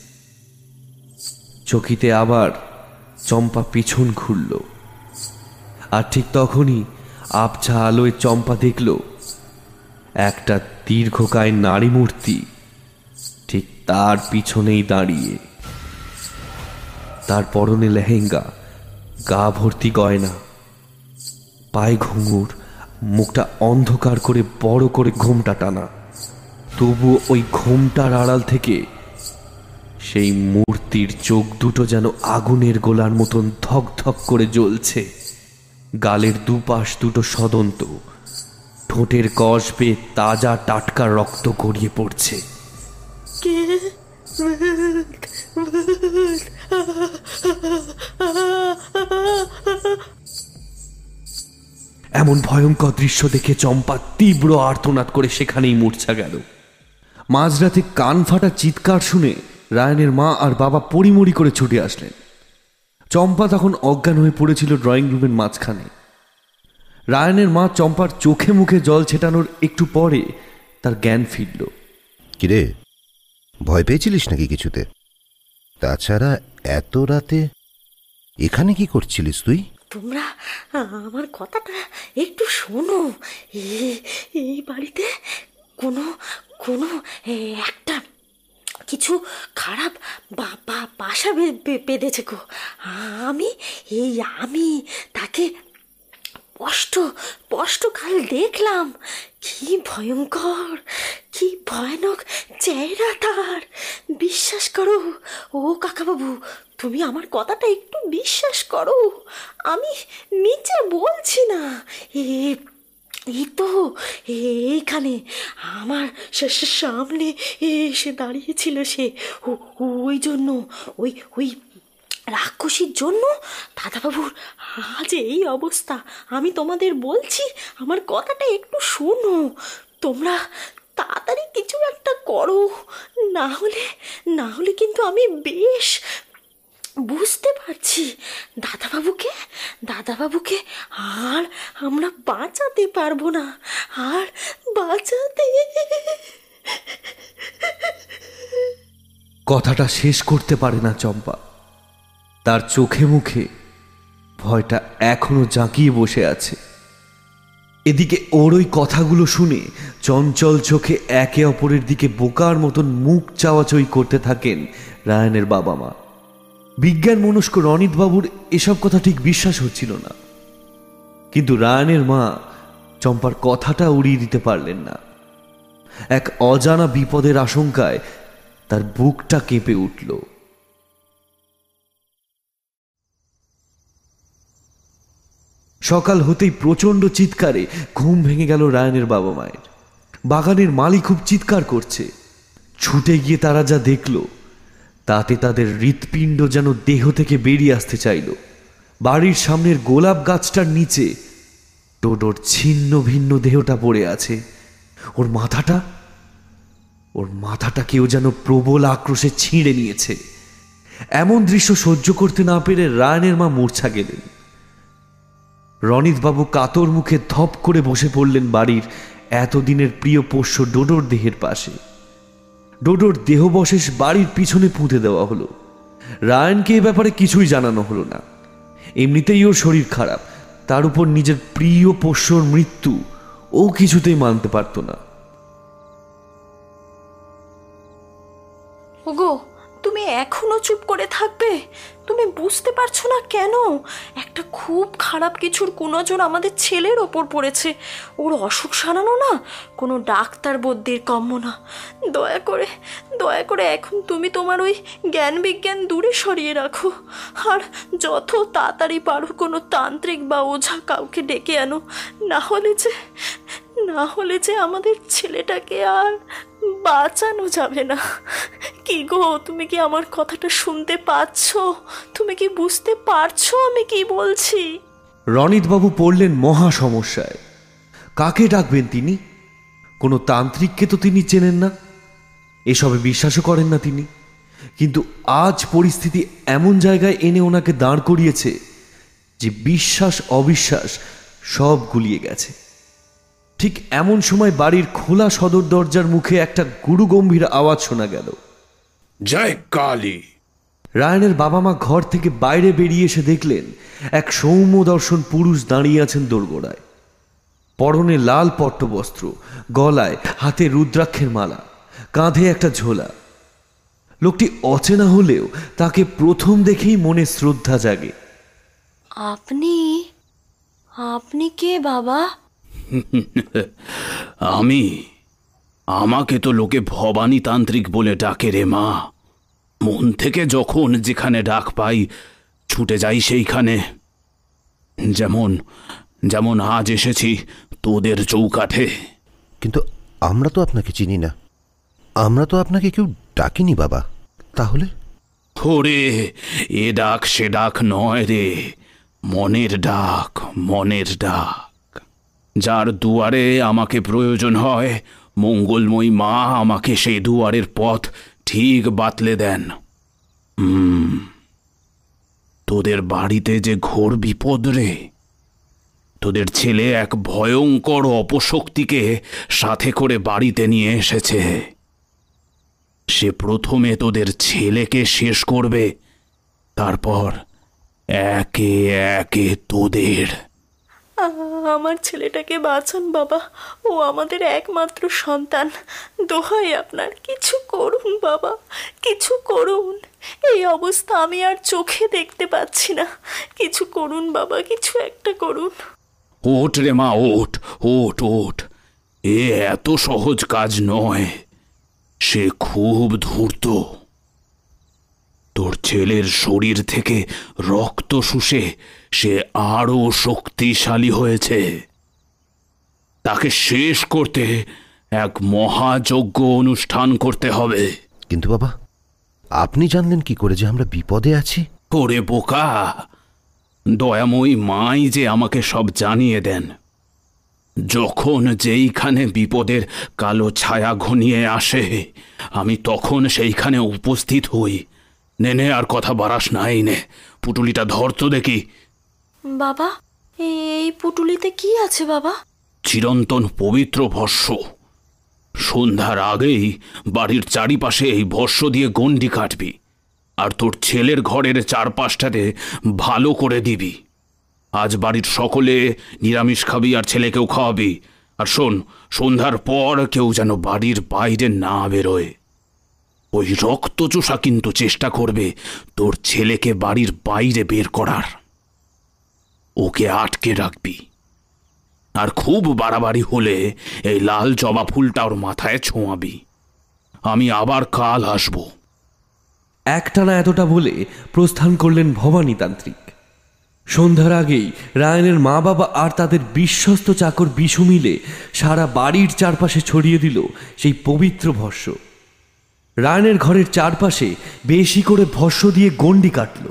চকিতে আবার চম্পা পিছন ঘুরল। আর ঠিক তখনই আবছা আলোয় চম্পা দেখল, একটা দীর্ঘকায় নারী মূর্তি ঠিক তার পিছনেই দাঁড়িয়ে। তার পরনে লেহেঙ্গা, গা ভর্তি গয়না, পায়ে ঘুঙুর, মুখটা অন্ধকার করে বড় করে ঘোমটা টানা। তবু ওই ঘোমটার আড়াল থেকে সেই মূর্তির চোখ দুটো যেন আগুনের গোলার মতন ধক ধক করে জ্বলছে। গালের দুপাশ দুটো সদন্ত। ঠোঁটের কষ বেয়ে তাজা টাটকা রক্ত গড়িয়ে পড়ছে। কে? এমন ভয়ঙ্কর দৃশ্য দেখে চম্পা তীব্র আর্তনাদ করে সেখানেই মূর্ছা গেল। মাঝরাতে কান ফাটা চিৎকার শুনে রায়নের মা আর বাবা পরিমরি করে ছুটে আসলেন। চম্পা তখন অজ্ঞান হয়ে পড়েছিল ড্রয়িং রুমের মাঝখানে। রায়নের মা চম্পার চোখে মুখে জল ছেটানোর একটু পরে তার জ্ঞান ফিরল। কিরে ভয় পেয়েছিলিস নাকি কিছুতে? তাছাড়া এত রাতে এখানে কি করছিলিস তুই? তোমরা আমার কথাটা একটু শোনো। এই বাড়িতে কোনো কোনো একটা কিছু খারাপ বাসা বেঁধেছে গো। আমি, এই আমি তাকে স্পষ্ট স্পষ্ট কাল দেখলাম। কি ভয়ঙ্কর, কি ভয়ানক চেহারা তার। বিশ্বাস করো, ও কাকাবাবু, তুমি আমার কথাটা একটু বিশ্বাস করো। আমি নিচে বলছি না। এ এই তো এইখানে আমার সামনে এসে দাঁড়িয়েছিল সে। ওই জন্য, ওই ওই রাক্ষসীর জন্য? দাদাবাবুর, আজ এই অবস্থা। আমি তোমাদের বলছি, আমার কথাটা একটু শোনো। তোমরা তাড়াতাড়ি কিছু একটা করো। না হলে না হলে কিন্তু আমি বেশ বুঝতে পারছি। দাদাবাবুকে? দাদাবাবুকে আর আমরা বাঁচাতে পারব না। আর বাঁচাতে কথাটা শেষ করতে পারে না চম্পা। তার চোখে মুখে ভয়টা এখনও জাঁকিয়ে বসে আছে। এদিকে ওর ওই কথাগুলো শুনে চঞ্চল চোখে একে অপরের দিকে বোকার মতন মুখ চাওয়াচই করতে থাকেন রায়নের বাবা মা বিজ্ঞান মনস্ক রনিতবাবুর এসব কথা ঠিক বিশ্বাস হচ্ছিল না। কিন্তু রায়নের মা চম্পার কথাটা উড়িয়ে দিতে পারলেন না। এক অজানা বিপদের আশঙ্কায় তার বুকটা কেঁপে উঠল। সকাল হতেই প্রচণ্ড চিৎকারে ঘুম ভেঙে গেল রায়নের বাবা মায়ের বাগানের মালি খুব চিৎকার করছে। ছুটে গিয়ে তারা যা দেখল তাতে তাদের হৃৎপিণ্ড যেন দেহ থেকে বেরিয়ে আসতে চাইল। বাড়ির সামনের গোলাপ গাছটার নিচে টোটোর ছিন্ন ভিন্ন দেহটা পড়ে আছে। ওর মাথাটা ওর মাথাটা কেউ যেন প্রবল আক্রোশে ছিঁড়ে নিয়েছে। এমন দৃশ্য সহ্য করতে না পেরে রায়নের মা মূর্ছা গেলেন। রনিতবাবু কাতর মুখে ধপ করে বসে পড়লেন বাড়ির এতদিনের প্রিয় পোষ্য ডোডোর দেহের পাশে। ডোডোর দেহবশেষ বাড়ির পিছনে পুঁতে দেওয়া হলো। রায়নকে এ ব্যাপারে কিছুই জানানো হলো না। এমনিতেই ওর শরীর খারাপ। তার উপর নিজের প্রিয় পোষ্যর মৃত্যু ও কিছুতেই মানতে পারত না। ওগো এখনও চুপ করে থাকবে? তুমি বুঝতে পারছ না কেন? একটা খুব খারাপ কিছুর কুনজর আমাদের ছেলের ওপর পড়েছে। ওর অসুখ সারানো না, কোনো ডাক্তার বদ্যির কম্য না। দয়া করে দয়া করে এখন তুমি তোমার ওই জ্ঞান বিজ্ঞান দূরে সরিয়ে রাখো। আর যত তাড়াতাড়ি পারো কোনো তান্ত্রিক বা ওঝা কাউকে ডেকে আনো। না হলে যে, না হলে যে আমাদের ছেলেটাকে আর বাঁচানো যাবে না। কি গো, তুমি কি আমার কথাটা শুনতে পাচ্ছ? তুমি কি বুঝতে পারছ আমি কি বলছি? রনিতবাবু পড়লেন মহা সমস্যায়। কাকে ডাকবেন তিনি? কোনো তান্ত্রিককে তো তিনি চেনেন না। এসবে বিশ্বাসও করেন না তিনি। কিন্তু আজ পরিস্থিতি এমন জায়গায় এনে ওনাকে দাঁড় করিয়েছে যে বিশ্বাস অবিশ্বাস সব গুলিয়ে গেছে। ঠিক এমন সময় বাড়ির খোলা সদর দরজার মুখে একটা গুরু গম্ভীর আওয়াজ শোনা গেল। জয় কালী। রায়নের বাবা মা ঘর থেকে বাইরে বেরিয়ে এসে দেখলেন এক সৌম্য দর্শন পুরুষ দাঁড়িয়ে আছেন দোরগোড়ায়। পরনে লাল পট্টবস্ত্র গলায় হাতে রুদ্রাক্ষের মালা কাঁধে একটা ঝোলা। লোকটি অচেনা হলেও তাকে প্রথম দেখেই মনে শ্রদ্ধা জাগে। আপনি? আপনি কে বাবা? আমি আমাকে তো লোকে ভবানী তান্ত্রিক বলে ডাকে রে মা। মন থেকে যখন যেখানে ডাক পাই ছুটে যাই সেইখানে। যেমন যেমন আজ এসেছি তোদের চৌকাঠে। কিন্তু আমরা তো আপনাকে চিনি না। আমরা তো আপনাকে কেউ ডাকিনি বাবা। তাহলে? ওরে এ ডাক সে ডাক নয় রে। মনের ডাক মনের ডাক। যার দুয়ারে আমাকে প্রয়োজন হয়, মঙ্গলময়ী মা আমাকে সেই দুয়ারের পথ ঠিক বাতলে দেন। তোদের বাড়িতে যে ঘোর বিপদ রে। তোদের ছেলে এক ভয়ঙ্কর অপশক্তিকে সাথে করে বাড়িতে নিয়ে এসেছে। সে প্রথমে তোদের ছেলেকে শেষ করবে, তারপর একে একে তোদের আমার ছেলেটাকে বাঁচান বাবা। ও আমাদের একমাত্র সন্তান। দোহাই আপনার, কিছু করুন বাবা, কিছু করুন। এই অবস্থা আমি আর চোখে দেখতে পাচ্ছি না। কিছু করুন বাবা, কিছু একটা করুন। ওঠ রে মা, ওঠ ওঠ ওঠ। এ এত সহজ কাজ নয়। সে খুব ধূর্ত। তোর ছেলের শরীর থেকে রক্ত শুষে সে আরও শক্তিশালী হয়েছে। তাকে শেষ করতে এক মহাযজ্ঞ অনুষ্ঠান করতে হবে। কিন্তু বাবা আপনি জানলেন কি করে যে আমরা বিপদে আছি? ওরে বোকা! দয়াময়ী মাই যে আমাকে সব জানিয়ে দেন। যখন যেইখানে বিপদের কালো ছায়া ঘনিয়ে আসে আমি তখন সেইখানে উপস্থিত হই। নে নে আর কথা বাড়াস নাই নে। পুটুলিটা ধর তো দেখি। বাবা এই পুটুলিতে কি আছে বাবা? চিরন্তন পবিত্র ভস্য। সন্ধ্যার আগেই বাড়ির চারিপাশে এই ভস্য দিয়ে গণ্ডি কাটবি আর তোর ছেলের ঘরের চারপাশটাতে ভালো করে দিবি। আজ বাড়ির সকলে নিরামিষ খাবি আর ছেলেকেও খাওয়াবি। আর শোন সন্ধ্যার পর কেউ যেন বাড়ির বাইরে না বেরোয়। ওই রক্তচোষা কিন্তু চেষ্টা করবে তোর ছেলেকে বাড়ির বাইরে বের করার। ওকে আটকে রাখবি। আর খুব বাড়াবাড়ি হলে এই লাল জবা ফুলটা ওর মাথায় ছোঁয়াবি। আমি আবার কাল আসব। একটানা এতটা বলে প্রস্থান করলেন ভবানী তান্ত্রিক সন্ধ্যার আগেই রায়নের মা বাবা আর তাদের বিশ্বস্ত চাকর বিশু মিলে সারা বাড়ির চারপাশে ছড়িয়ে দিল সেই পবিত্র ভস্য। রায়নের ঘরের চারপাশে বেশি করে ভস্য দিয়ে গণ্ডি কাটল।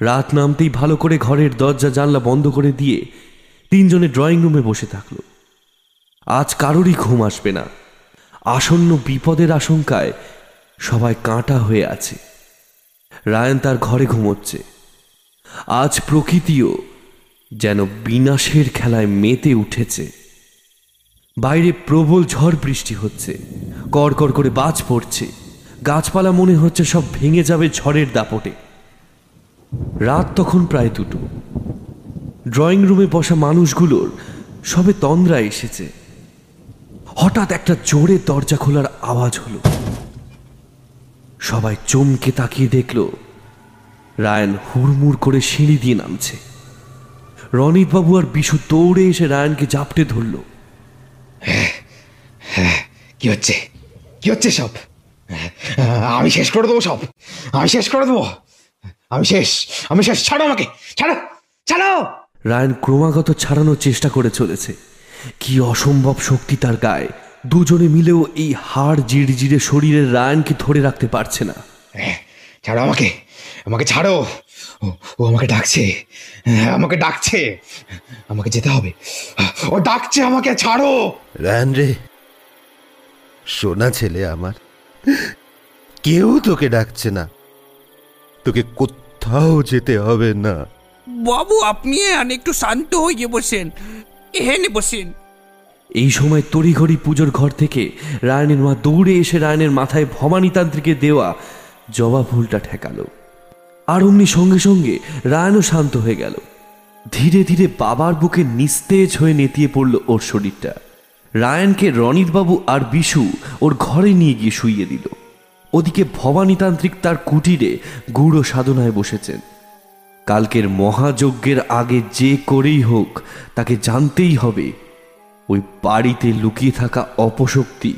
রাত নামতেই ভালো করে ঘরের দরজা জানলা বন্ধ করে দিয়ে তিনজনে ড্রয়িং রুমে বসে থাকল। আজ কারোরই ঘুম আসবে না। আসন্ন বিপদের আশঙ্কায় সবাই কাঁটা হয়ে আছে। রায়ন তার ঘরে ঘুমোচ্ছে। আজ প্রকৃতিও যেন বিনাশের খেলায় মেতে উঠেছে। বাইরে প্রবল ঝড় বৃষ্টি হচ্ছে। কড়কড় করে বাজ পড়ছে। গাছপালা মনে হচ্ছে সব ভেঙে যাবে ঝড়ের দাপটে। রাত তখন প্রায় দুটো। ড্রয়িং রুমে বসা মানুষগুলোর সবে তন্দ্রা এসেছে। হঠাৎ একটা জোরে দরজা খোলার আওয়াজ হলো। সবাই চমকে তাকিয়ে দেখল, রায়ন হুড়মুড় করে সিঁড়ি দিয়ে নামছে। রনিতবাবু আর বিশু দৌড়ে এসে রায়নকে জাপটে ধরল। হ্যাঁ হ্যাঁ কি হচ্ছে? কি হচ্ছে সব? আমি শেষ করে দেবো সব। আমি শেষ করে দেবো। আমি শেষ। আমি শেষ। ছাড়ো আমাকে। ছাড়ো। ছাড়ো। রায়ন ক্রমাগত ছাড়ানোর চেষ্টা করে চলেছে। কি অসম্ভব শক্তি তার গায়ে। দুজনে মিলেও এই হাড় জিড়জিড়ে শরীরের রায়নকে ধরে রাখতে পারছে না। ছাড়ো আমাকে। আমাকে ছাড়ো। ও ও আমাকে ডাকছে। হ্যাঁ, আমাকে ডাকছে। আমাকে যেতে হবে। ও ডাকছে আমাকে। ছাড়ো। রায়ন রে সোনা ছেলে আমার। কেউ তোকে ডাকছে না। তোকে কোথাও যেতে হবে না। বাবু আপনি আর একটু শান্ত হয়ে বসেন। এখানে বসেন। এই সময় তড়িঘড়ি পুজোর ঘর থেকে রায়নের মা দৌড়ে এসে রায়নের মাথায় ভবানীতান্ত্রিকে দেওয়া জবা ফুলটা ঠেকালো। আর অমনি সঙ্গে সঙ্গে রায়নও শান্ত হয়ে গেল। ধীরে ধীরে বাবার বুকে নিস্তেজ হয়ে নেতিয়ে পড়ল ওর শরীরটা। রায়নকে রনিতবাবু আর বিশু ওর ঘরে নিয়ে গিয়ে শুইয়ে দিল। ওদিকে ভবানীতান্ত্রিক তার কুটিরে গূঢ় সাধনায় বসেছেন। কালকের মহাযজ্ঞের আগে যে করেই হোক, তাকে জানতেই হবে ওই বাড়িতে লুকিয়ে থাকা অপশক্তি,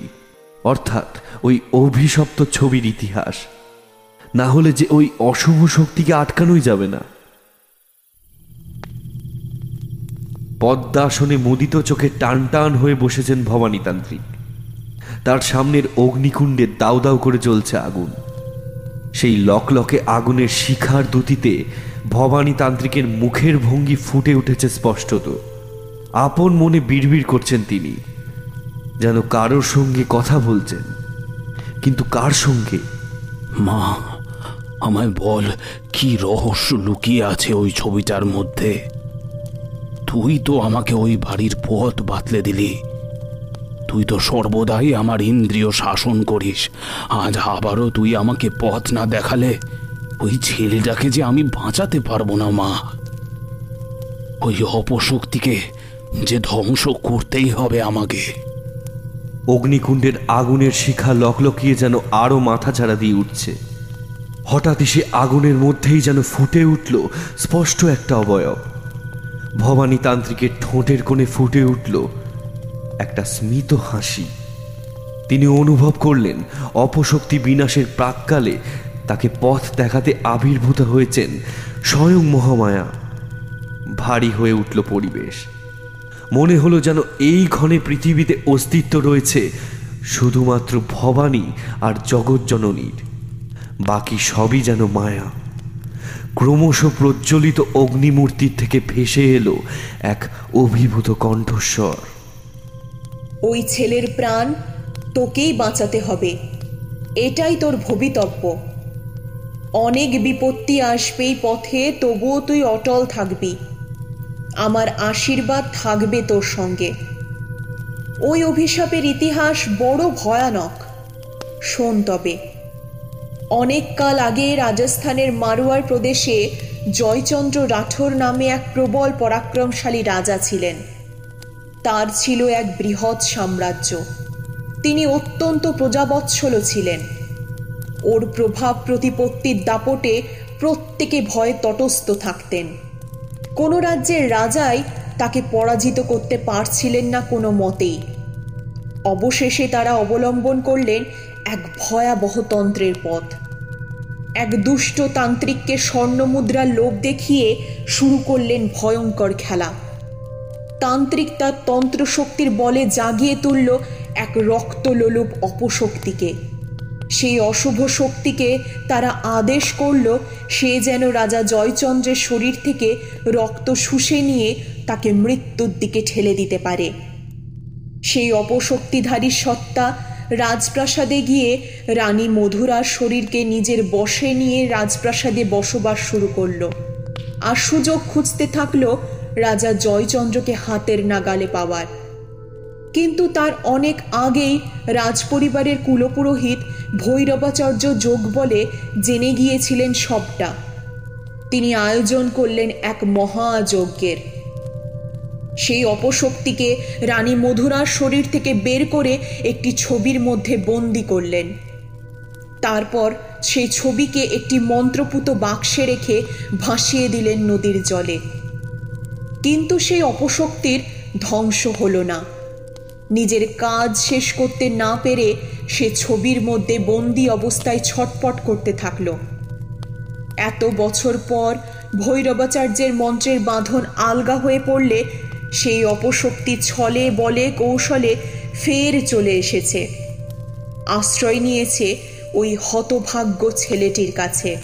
অর্থাৎ ওই অভিশপ্ত ছবির ইতিহাস। না হলে যে ওই অশুভ শক্তিকে আটকানোই যাবে না। পদ্মাসনে মুদিত চোখে টান টান হয়ে বসেছেন ভবানীতান্ত্রিক। তার সামনের অগ্নিকুণ্ডে দাউ দাউ করে চলছে আগুন। সেই লকলকে আগুনের শিখার দুতিতে ভবানীতান্ত্রিকের মুখের ভঙ্গি ফুটে উঠেছে স্পষ্টত। আপন মনে বিড়বিড় করছেন তিনি। যেন কারোর সঙ্গে কথা বলছেন, কিন্তু কার সঙ্গে? মা, আমায় বল, কি রহস্য লুকিয়ে আছে ওই ছবিটার মধ্যে? তুই তো আমাকে ওই বাড়ির পথ বাতলে দিলি। তুই তো সর্বদাই আমার ইন্দ্রিয় শাসন করিস। আজ আবারও তুই আমাকে পথ না দেখালে ওই ছেলেটাকে যে আমি বাঁচাতে পারব না, মা। ওই অপশক্তিকে যে ধ্বংস করতেই হবে আমাকে। অগ্নিকুণ্ডের আগুনের শিখা লকলকিয়ে যেন আরও মাথা ছাড়া দিয়ে উঠছে। হঠাৎই সে আগুনের মধ্যেই যেন ফুটে উঠল স্পষ্ট একটা অবয়ব। ভবানী তান্ত্রিকের ঠোঁটের কোণে ফুটে উঠল একটা স্মিত হাসি। তিনি অনুভব করলেন, অপশক্তি বিনাশের প্রাককালে তাকে পথ দেখাতে আবির্ভূত হয়েছেন স্বয়ং মহামায়া। ভারী হয়ে উঠল পরিবেশ। মনে হলো যেন এই ক্ষণে পৃথিবীতে অস্তিত্ব রয়েছে শুধুমাত্র ভবানী আর জগৎজননীর বাকি সবই যেন মায়া। ক্রমশ প্রজ্বলিত অগ্নিমূর্তির থেকে ভেসে এলো এক অভিভূত কণ্ঠস্বর। ওই ছেলের প্রাণ তোকেই বাঁচাতে হবে। এটাই তোর ভবিতব্য। অনেক বিপত্তি আসবেই পথে, তবুও তুই অটল থাকবি। আমার আশীর্বাদ থাকবে তোর সঙ্গে। ওই অভিশাপের ইতিহাস বড় ভয়ানক। শোন তবে। অনেক কাল আগে রাজস্থানের মারোয়ার প্রদেশে জয়চন্দ্র রাঠোর নামে এক প্রবল পরাক্রমশালী রাজা ছিলেন। তার ছিল এক বৃহৎ সাম্রাজ্য। তিনি অত্যন্ত প্রজাবৎসল ছিলেন। ওর প্রভাব প্রতিপত্তির দাপটে প্রত্যেকে ভয়ে তটস্থ থাকতেন। কোনো রাজ্যের রাজাই তাকে পরাজিত করতে পারছিলেন না কোনো মতেই। অবশেষে তারা অবলম্বন করলেন এক ভয়াবহ তন্ত্রের পথ। এক দুষ্ট তান্ত্রিককে স্বর্ণমুদ্রার লোভ দেখিয়ে শুরু করলেন ভয়ঙ্কর খেলা। তান্ত্রিক তার তন্ত্রশক্তির বলে জাগিয়ে তুলল এক রক্তলোলুপ অপশক্তিকে। সেই অশুভ শক্তিকে তারা আদেশ করল, সে যেন রাজা জয়চন্দ্রের শরীর থেকে রক্ত শুষে নিয়ে তাকে মৃত্যুর দিকে ঠেলে দিতে পারে। সেই অপশক্তিধারী সত্তা রাজপ্রাসাদে গিয়ে রানী মধুরার শরীরকে নিজের বশে নিয়ে রাজপ্রাসাদে বসবাস শুরু করল। আর সুযোগ খুঁজতে থাকল রাজা জয়চন্দ্রকে হাতের নাগালে পাওয়ার। কিন্তু তার অনেক আগেই রাজপরিবারের কুলপুরোহিত ভৈরবাচার্য যোগ বলে জেনে গিয়েছিলেন সবটা। তিনি আয়োজন করলেন এক মহাযজ্ঞের। সেই অপশক্তিকে রানী মধুরার শরীর থেকে বের করে একটি ছবির মধ্যে বন্দি করলেন। তারপর সেই ছবিকে একটি মন্ত্রপুত বাক্সে রেখে ভাসিয়ে দিলেন নদীর জলে। কিন্তু সেই অপশক্তির ধ্বংস হলো না। নিজের কাজ শেষ করতে না পেরে সে ছবির মধ্যে বন্দি অবস্থায় ছটপট করতে থাকল। এত বছর পর ভৈরবাচার্যের মন্ত্রের বাঁধন আলগা হয়ে পড়লে সেই অপশক্তি ছলে বলে কৌশলে ফের চলে এসেছে। আশ্রয় নিয়েছে ওই হতভাগ্য ছেলেটির কাছে।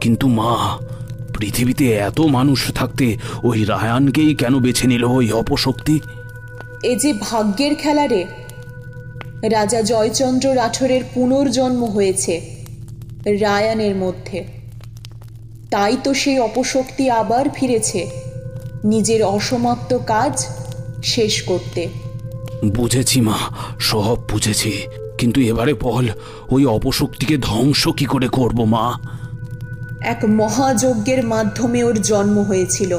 কিন্তু মা পৃথিবীতে এত মানুষ থাকতে ওই রায়ানকেই কেন বেছে নিল ওই অপশক্তি? এ যে ভাগ্যের খেলা রে। রাজা জয়চন্দ্র রাঠোরের পুনর্জন্ম হয়েছে রায়ানের মধ্যে। তাই তো সেই অপশক্তি আবার ফিরেছে। নিজের অসমাপ্ত কাজ শেষ করতে। বুঝেছি মা সব বুঝেছি। কিন্তু এবারে বল ওই অপশক্তিকে ধ্বংস কি করে করব মা? এক মহাযজ্ঞের মাধ্যমে ওর জন্ম হয়েছিল।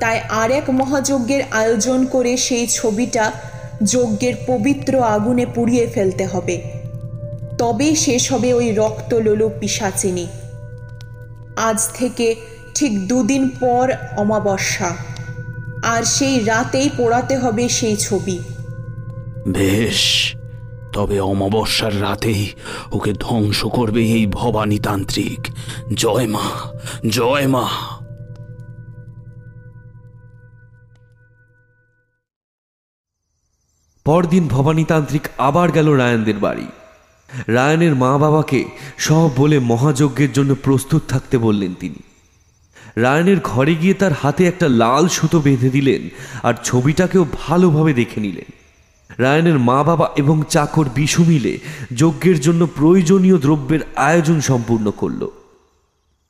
তাই আর এক মহাযজ্ঞের আয়োজন করে সেই ছবিটা যজ্ঞের পবিত্র আগুনে পুড়িয়ে ফেলতে হবে। তবেই শেষ হবে ওই রক্তলোলু পিসাচিনী আজ থেকে ঠিক দুদিন পর অমাবস্যা। আর সেই রাতেই পোড়াতে হবে সেই ছবি। বেশ তবে অমাবস্যার রাতেই ওকে ধ্বংস করবে এই ভবানী তান্ত্রিক জয় মা জয় মা। পরদিন ভবানীতান্ত্রিক আবার গেল রায়ানদের বাড়ি। রায়ানের মা বাবাকে সব বলে মহাযজ্ঞের জন্য প্রস্তুত থাকতে বললেন তিনি। রায়ানের ঘরে গিয়ে তার হাতে একটা লাল সুতো বেঁধে দিলেন আর ছবিটাকেও ভালোভাবে দেখে নিলেন। রায়ানের মা বাবা এবং চাকর বিশু মিলে যজ্ঞের জন্য প্রয়োজনীয় দ্রব্যের আয়োজন সম্পূর্ণ করল।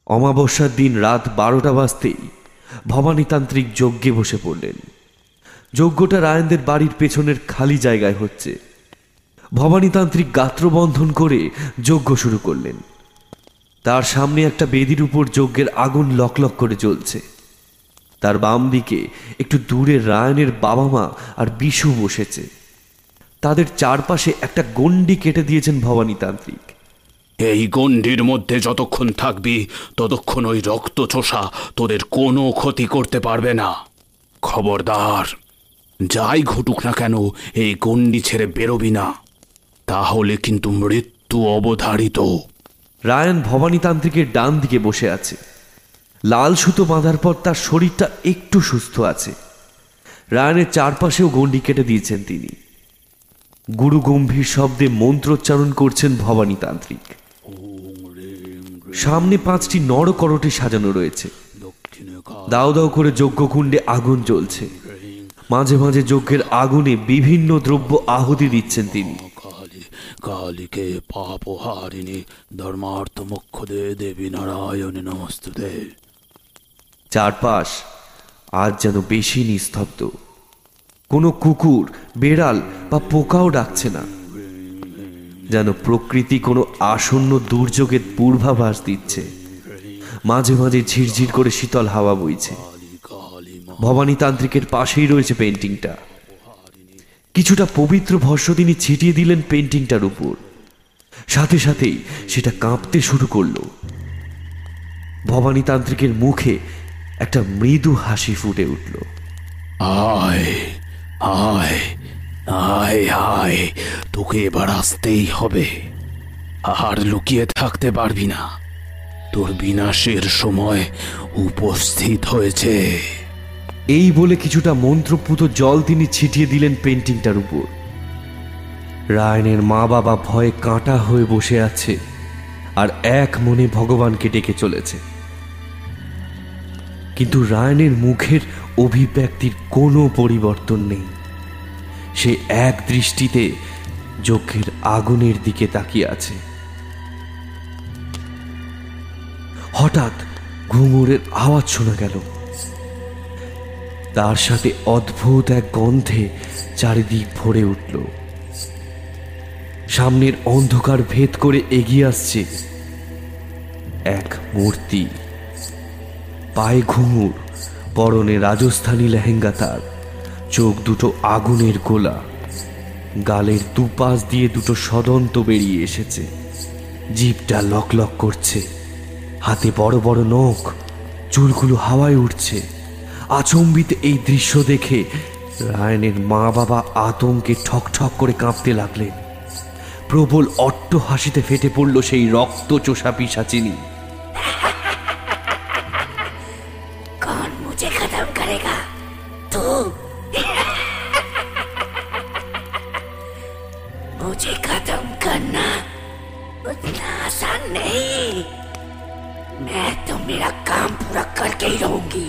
অমাবস্যার দিন রাত বারোটা বাজতেই ভবানীতান্ত্রিক যজ্ঞে বসে পড়লেন। যজ্ঞটা রায়নদের বাড়ির পেছনের খালি জায়গায় হচ্ছে। ভবানীতান্ত্রিক গাত্রবন্ধন করে যজ্ঞ শুরু করলেন। তার সামনে একটা বেদির উপর যজ্ঞের আগুন লকলক করে জ্বলছে। তার বাম দিকে একটু দূরে রায়নের বাবা মা আর বিশু বসেছে। তাদের চারপাশে একটা গণ্ডি কেটে দিয়েছেন ভবানীতান্ত্রিক। এই গণ্ডির মধ্যে যতক্ষণ থাকবি, ততক্ষণ ওই রক্ত চোষা তোদের কোনো ক্ষতি করতে পারবে না। খবরদার, যাই ঘটুক না কেন, এই গণ্ডি ছেড়ে বেরোবি না। তাহলে কিন্তু মৃত্যু অবধারিত। রায়ন ভবানীতান্ত্রিকের ডান দিকে বসে আছে। লাল সুতো বাঁধার পর তার শরীরটা একটু সুস্থ আছে। রায়নের চারপাশেও গণ্ডি কেটে দিয়েছেন তিনি। গুরু গম্ভীর শব্দে মন্ত্রোচ্চারণ করছেন ভবানীতান্ত্রিক। সামনে পাঁচটি নরকরটে সাজানো রয়েছে। দাও দাও করে যজ্ঞকুণ্ডে আগুন জ্বলছে। মাঝে মাঝে যজ্ঞের আগুনে বিভিন্ন দ্রব্য আহুতি দিচ্ছেন তিনি। কালীকে পাপহারিণী ধর্মার্থ মুখ্যদে দেবী নারায়ণী নমস্তুতে। চারপাশ আজ যেন বেশি নিস্তব্ধ। কোনো কুকুর, বেড়াল বা পোকাও ডাকছে না। যেন প্রকৃতি কোনো আসন্ন দুর্যোগের পূর্বাভাস দিচ্ছে। মাঝে মাঝে ঝিরঝির করে শীতল হাওয়া বইছে। ভবানীতান্ত্রিকের পাশেই রয়েছে পেন্টিংটা কিছুটা পবিত্র ভস্য তিনি ছিটিয়ে দিলেন পেন্টিংটার উপর। সাথে সাথেই সেটা কাঁপতে শুরু করল। ভবানীতান্ত্রিকের মুখে একটা মৃদু হাসি ফুটে উঠল। আয় আয় আয় আয়, তোকে এবার আসতেই হবে। আর লুকিয়ে থাকতে পারবি না। তোর বিনাশের সময় উপস্থিত হয়েছে। এই বলে কিছুটা মন্ত্রপুত জল তিনি ছিটিয়ে দিলেন পেন্টিংটার উপর। রায়নের মা বাবা ভয়ে কাঁটা হয়ে বসে আছে আর এক মনে ভগবানকে ডেকে চলেছে। কিন্তু রায়নের মুখের অভিব্যক্তির কোনো পরিবর্তন নেই। সে এক দৃষ্টিতে যজ্ঞের আগুনের দিকে তাকিয়ে আছে। হঠাৎ ঘুঙুরের আওয়াজ শোনা গেল। তার সাথে অদ্ভুত এক গন্ধে চারিদিক ভরে উঠল। সামনের অন্ধকার ভেদ করে এগিয়ে আসছে এক মূর্তি। পায়ে ঘুঙুর, পরনে রাজস্থানী লেহেঙ্গা তার, চোখ দুটো আগুনের গোলা, গালের দুপাশ দিয়ে দুটো সদন্ত বেরিয়ে এসেছে। জিভটা লক লক করছে, হাতে বড় বড় নখ, চুলগুলো হাওয়ায় উঠছে। আচম্বিত এই দৃশ্য দেখে রায়নের মা বাবা আতঙ্কে ঠক ঠক করে কাঁপতে লাগলেন প্রবল অট্ট হাসিতে ফেটে পড়ল সেই রক্ত চোষা পিসাচিনী कौन मुझे खत्म करेगा तू मुझे खत्म करना उतना आसान नहीं मैं तो मेरा काम पूरा करके ही रहूंगी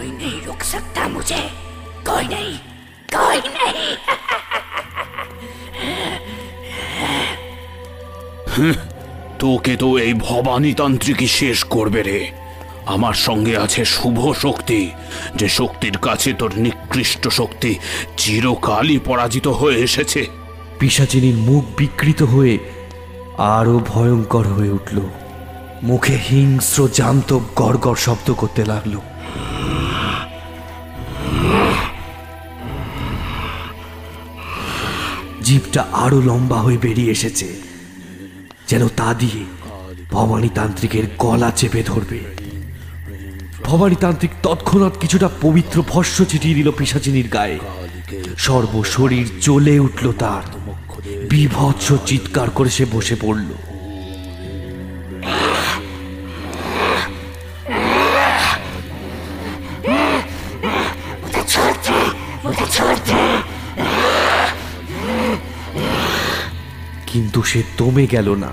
कोई नहीं रोक सकता मुझे कोई नहीं कोई नहीं তোকে তো এই ভবানী তান্ত্রিকই শেষ করবে রে আমার সঙ্গে আছে শুভ শক্তি যে শক্তির কাছে তোর নিকৃষ্ট শক্তি চিরকালই পরাজিত হয়ে এসেছে পিসাচিনীর মুখ বিকৃত হয়ে আরো ভয়ঙ্কর হয়ে উঠল মুখে হিংস্র জান্তব গড় শব্দ করতে লাগলো জিভটা আরও লম্বা হয়ে বেরিয়ে এসেছে, যেন তা দিয়ে ভবানীতান্ত্রিকের গলা চেপে ধরবে। ভবানীতান্ত্রিক তৎক্ষণাৎ কিছুটা পবিত্র ভস্য ছিটিয়ে দিল পিসাচিনীর গায়ে। সর্বশরীর জ্বলে উঠল তার। বিভৎস চিৎকার করে সে বসে পড়ল। সে দমে গেল না।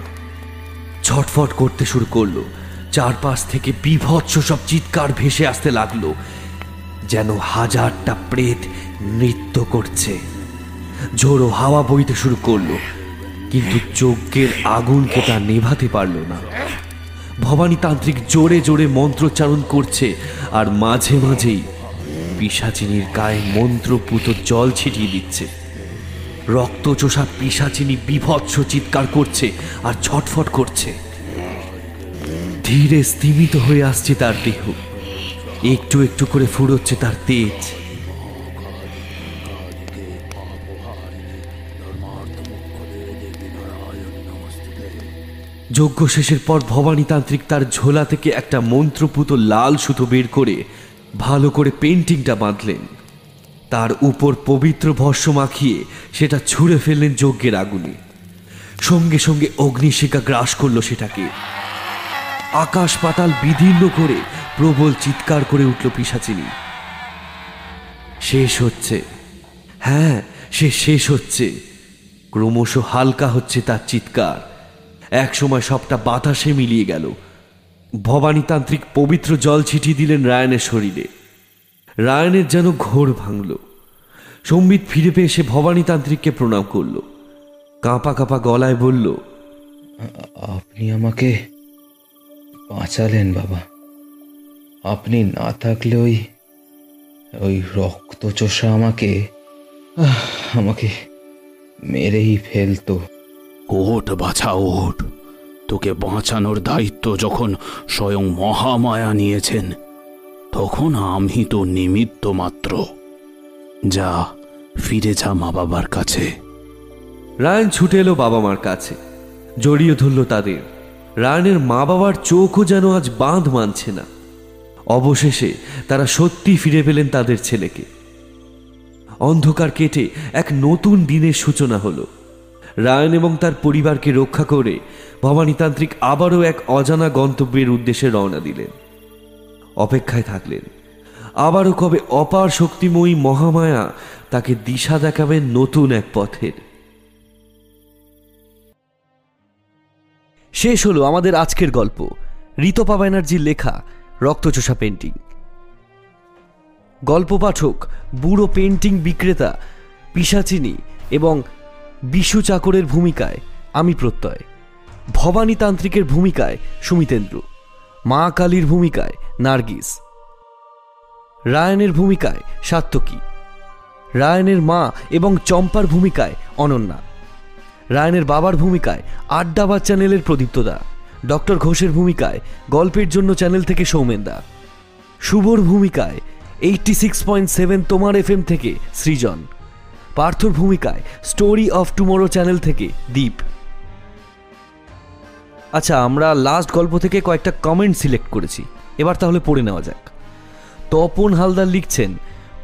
ছটফট করতে শুরু করল। চারপাশ থেকে বিভৎস সব চিৎকার ভেসে আসতে লাগল, যেন হাজারটা প্রেত নৃত্য করছে। ঝোড়ো হাওয়া বইতে শুরু করল, কিন্তু যজ্ঞের আগুনকে তা নেভাতে পারল না। ভবানী তান্ত্রিক জোরে জোরে মন্ত্রোচ্চারণ করছে, আর মাঝে মাঝেই পিসাচিনীর গায়ে মন্ত্রপুত জল ছিটিয়ে দিচ্ছে। রক্তচোষা পিসাচিনী বিভৎস চিৎকার করছে আর ছটফট করছে। ধীরে স্থিমিত হয়ে আসছে তার দেহ। একটু একটু করে ফুরোচ্ছে তার তেজ। যজ্ঞ শেষের পর ভবানীতান্ত্রিক তার ঝোলা থেকে একটা মন্ত্রপুত লাল সুতো বের করে ভালো করে পেন্টিংটা বাঁধলেন। তার উপর পবিত্র ভস্য মাখিয়ে সেটা ছুঁড়ে ফেললেন যজ্ঞের আগুনে। সঙ্গে সঙ্গে অগ্নিশিখা গ্রাস করল সেটাকে। আকাশ পাতাল বিদীর্ণ করে প্রবল চিৎকার করে উঠল পিসাচিনী। শেষ হচ্ছে। হ্যাঁ সে শেষ হচ্ছে। ক্রমশ হালকা হচ্ছে তার চিৎকার। একসময় সবটা বাতাসে মিলিয়ে গেল। ভবানীতান্ত্রিক পবিত্র জল ছিটিয়ে দিলেন রায়নের শরীরে। রায়নের যেন ঘোর ভাঙল। সম্বিত ফিরে পেয়ে সে ভবানীতান্ত্রিককে প্রণাম করল। কাঁপা কাঁপা গলায় বলল আপনি আমাকে বাঁচালেন বাবা। আপনি না থাকলে ওই ওই রক্তচোষা আমাকে আমাকে মেরেই ফেলতো। ওট বাছা ওঠ। তোকে বাঁচানোর দায়িত্ব যখন স্বয়ং মহামায়া নিয়েছেন তখন আমি তো নিমিত্ত মাত্র। যা ফিরে যা মা বাবার কাছে। রায়ন ছুটে এলো বাবা মার কাছে। জড়িয়ে ধরল তাদের। রায়নের মা বাবার চোখও যেন আজ বাঁধ মানছে না। অবশেষে তারা সত্যি ফিরে পেলেন তাদের ছেলেকে। অন্ধকার কেটে এক নতুন দিনের সূচনা হলো। রায়ন এবং তার পরিবারকে রক্ষা করে ভবানীতান্ত্রিক আবারও এক অজানা গন্তব্যের উদ্দেশ্যে রওনা দিলেন। অপেক্ষায় থাকলেন। আবারও কবে অপার শক্তিময়ী মহামায়া তাকে দিশা দেখাবেন নতুন এক পথের। শেষ হলো আমাদের আজকের গল্প। ঋতপা ব্যানার্জির লেখা রক্তচোষা পেন্টিং। গল্প পাঠক, বুড়ো পেন্টিং বিক্রেতা, পিসাচিনী এবং বিশু চাকরের ভূমিকায় আমি প্রত্যয়। ভবানী তান্ত্রিকের ভূমিকায় সুমিতেন্দ্র মা কালীর ভূমিকায় নার্গিস। রায়নের ভূমিকায় সাত্তকী। রায়নের মা এবং চম্পার ভূমিকায় অনন্যা। রায়নের বাবার ভূমিকায় আড্ডাবাদ চ্যানেলের প্রদীপ্তদা। ডক্টর ঘোষের ভূমিকায় গল্পের জন্য চ্যানেল থেকে সৌমেনদা। শুভর ভূমিকায় এইটটি সিক্স পয়েন্ট সেভেন তোমার এফ থেকে সৃজন। পার্থর ভূমিকায় স্টোরি অফ টুমোরো চ্যানেল থেকে দীপ। আচ্ছা আমরা লাস্ট গল্প থেকে কয়েকটা কমেন্ট সিলেক্ট করেছি। এবার তাহলে পড়ে নেওয়া যাক। তপন হালদার লিখছেন,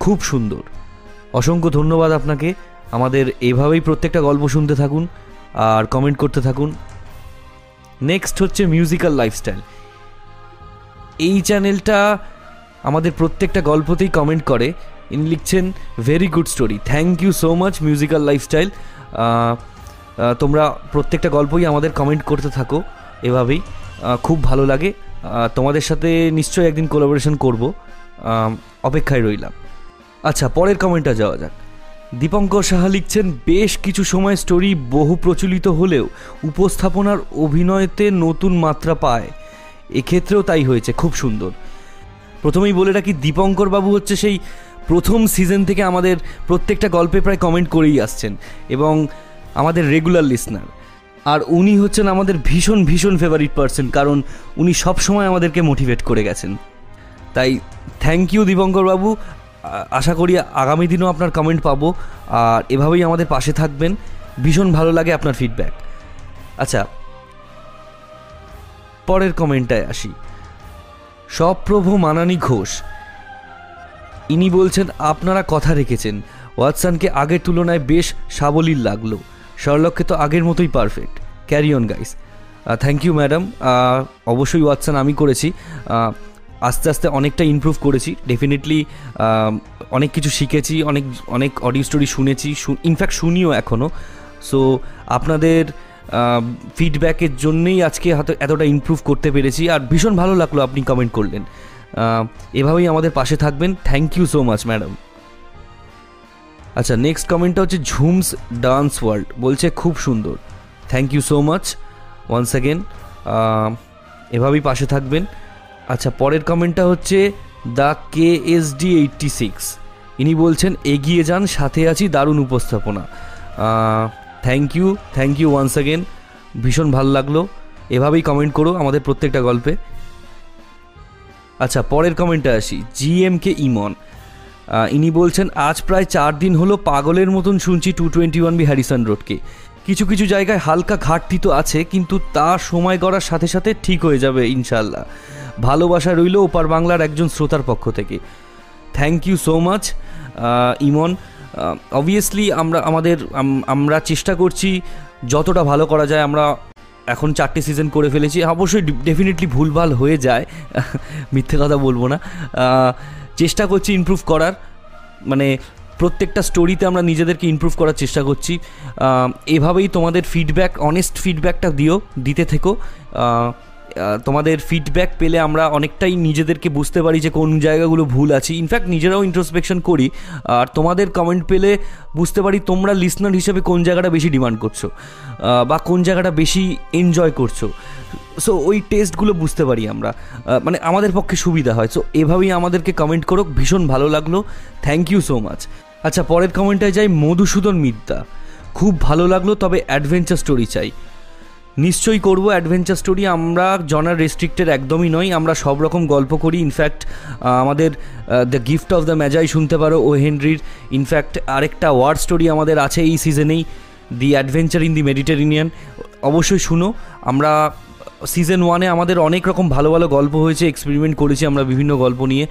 খুব সুন্দর। অসংখ্য ধন্যবাদ আপনাকে। আমাদের এভাবেই প্রত্যেকটা গল্প শুনতে থাকুন আর কমেন্ট করতে থাকুন। নেক্সট হচ্ছে মিউজিক্যাল লাইফস্টাইল এই চ্যানেলটা আমাদের প্রত্যেকটা গল্পতেই কমেন্ট করে। ইনি লিখছেন very good story thank you so much musical lifestyle তোমরা প্রত্যেকটা গল্পই আমাদের কমেন্ট করতে থাকো এভাবেই। খুব ভালো লাগে। তোমাদের সাথে নিশ্চয়ই একদিন কোলাবোরেশন করব। অপেক্ষায় রইলাম। আচ্ছা পরের কমেন্টটা যাওয়া যাক। দীপঙ্কর সাহা লিখছেন, বেশ কিছু সময় স্টোরি বহু প্রচলিত হলেও উপস্থাপনার অভিনয়তে নতুন মাত্রা পায়। এক্ষেত্রেও তাই হয়েছে, খুব সুন্দর। প্রথমেই বলে রাখি, দীপঙ্কর বাবু হচ্ছে সেই প্রথম সিজন থেকে আমাদের প্রত্যেকটা গল্পে প্রায় কমেন্ট করেই আসছেন। এবং আমাদের রেগুলার লিসনার আর উনি হচ্ছেন আমাদের ভীষণ ভীষণ ফেভারিট পার্সন কারণ উনি সবসময় আমাদেরকে মোটিভেট করে গেছেন। তাই থ্যাংক ইউ দীপঙ্কর বাবু। আশা করি আগামী দিনও আপনার কমেন্ট পাবো। আর এভাবেই আমাদের পাশে থাকবেন। ভীষণ ভালো লাগে আপনার ফিডব্যাক আচ্ছা পরের কমেন্টটায় আসি। সপ্রভু মানানি ঘোষ। ইনি বলছেন, আপনারা কথা রেখেছেন। ওয়াটসনকে আগের তুলনায় বেশ সাবলীল লাগল। শার্লককে তো আগের মতোই perfect. Carry on guys thank you madam অবশ্যই ওয়াটসন আমি করেছি। আস্তে আস্তে অনেকটা ইমপ্রুভ করেছি। ডেফিনেটলি অনেক কিছু শিখেছি, অনেক অনেক অডিও স্টোরি শুনেছি ইনফ্যাক্ট শুনিও এখনও সো আপনাদের ফিডব্যাকের জন্যেই আজকে হয়তো এতটা ইমপ্রুভ করতে পেরেছি। আর ভীষণ ভালো লাগল আপনি কমেন্ট করলেন। এভাবেই আমাদের পাশে থাকবেন। Thank you so much madam আচ্ছা নেক্সট কমেন্টটা হচ্ছে ঝুমস ডান্স ওয়ার্ল্ড, বলছে খুব সুন্দর। Thank you so much once again এভাবেই পাশে থাকবেন। আচ্ছা পরের কমেন্টটা হচ্ছে the K S D eighty six, ইনি বলছেন, এগিয়ে যান, সাথে আছি, দারুণ উপস্থাপনা। Thank you thank you once again ভীষণ ভালো লাগল। এভাবেই কমেন্ট করো আমাদের প্রত্যেকটা গল্পে। আচ্ছা পরের কমেন্টে আসি জি এম কে ইমন ইনি বলছেন, আজ প্রায় চার দিন হলো পাগলের মতন শুনছি two twenty one B Harrison রোডকে। কিছু কিছু জায়গায় হালকা ঘাটতি তো আছে, কিন্তু তা সময় গড়ার সাথে সাথে ঠিক হয়ে যাবে ইনশাল্লাহ ভালোবাসা রইল ওপার বাংলার একজন শ্রোতার পক্ষ থেকে। Thank you so much Imon. Obviously আমরা, আমাদের আমরা চেষ্টা করছি যতটা ভালো করা যায়, আমরা এখন চারটে সিজন করে ফেলেছি। অবশ্যই ডেফিনেটলি ভুলভাল হয়ে যায়, মিথ্যে কথা বলব না। চেষ্টা করছি ইমপ্রুভ করার। মানে প্রত্যেকটা স্টোরিতে আমরা নিজেদেরকে ইমপ্রুভ করার চেষ্টা করছি। এভাবেই তোমাদের ফিডব্যাক অনেস্ট ফিডব্যাকটা দিও, দিতে থেকো। তোমাদের ফিডব্যাক পেলে আমরা অনেকটাই নিজেদেরকে বুঝতে পারি যে কোন জায়গাগুলো ভুল আছে। ইনফ্যাক্ট নিজেরাও ইন্ট্রোস্পেকশন করি। আর তোমাদের কমেন্ট পেলে বুঝতে পারি তোমরা লিসনার হিসেবে কোন জায়গাটা বেশি ডিমান্ড করছ বা কোন জায়গাটা বেশি এনজয় করছ। সো ওই টেস্টগুলো বুঝতে পারি আমরা। মানে আমাদের পক্ষে সুবিধা হয়। সো এভাবেই আমাদেরকে কমেন্ট করো ভীষণ ভালো লাগল। থ্যাংক ইউ সো মাচ আচ্ছা পরের কমেন্টটায় যাই মধুসূদন মিদ্যা খুব ভালো লাগল, তবে অ্যাডভেঞ্চার স্টোরি চাই। নিশ্চয়ই করব অ্যাডভেঞ্চার স্টোরি আমরা জনার রেস্ট্রিক্টেড একদমই নই। আমরা সব রকম গল্প করি। ইনফ্যাক্ট আমাদের the gift of the Magi শুনতে পারো, ও হেনরির। ইনফ্যাক্ট আরেকটা ওয়ার্ড স্টোরি আমাদের আছে এই সিজনেই দি অ্যাডভেঞ্চার ইন দি মেডিটেরিনিয়ান অবশ্যই শুনো। আমরা সিজন ওয়ানে আমাদের অনেক রকম ভালো ভালো গল্প হয়েছে এক্সপেরিমেন্ট করেছি আমরা বিভিন্ন গল্প নিয়ে।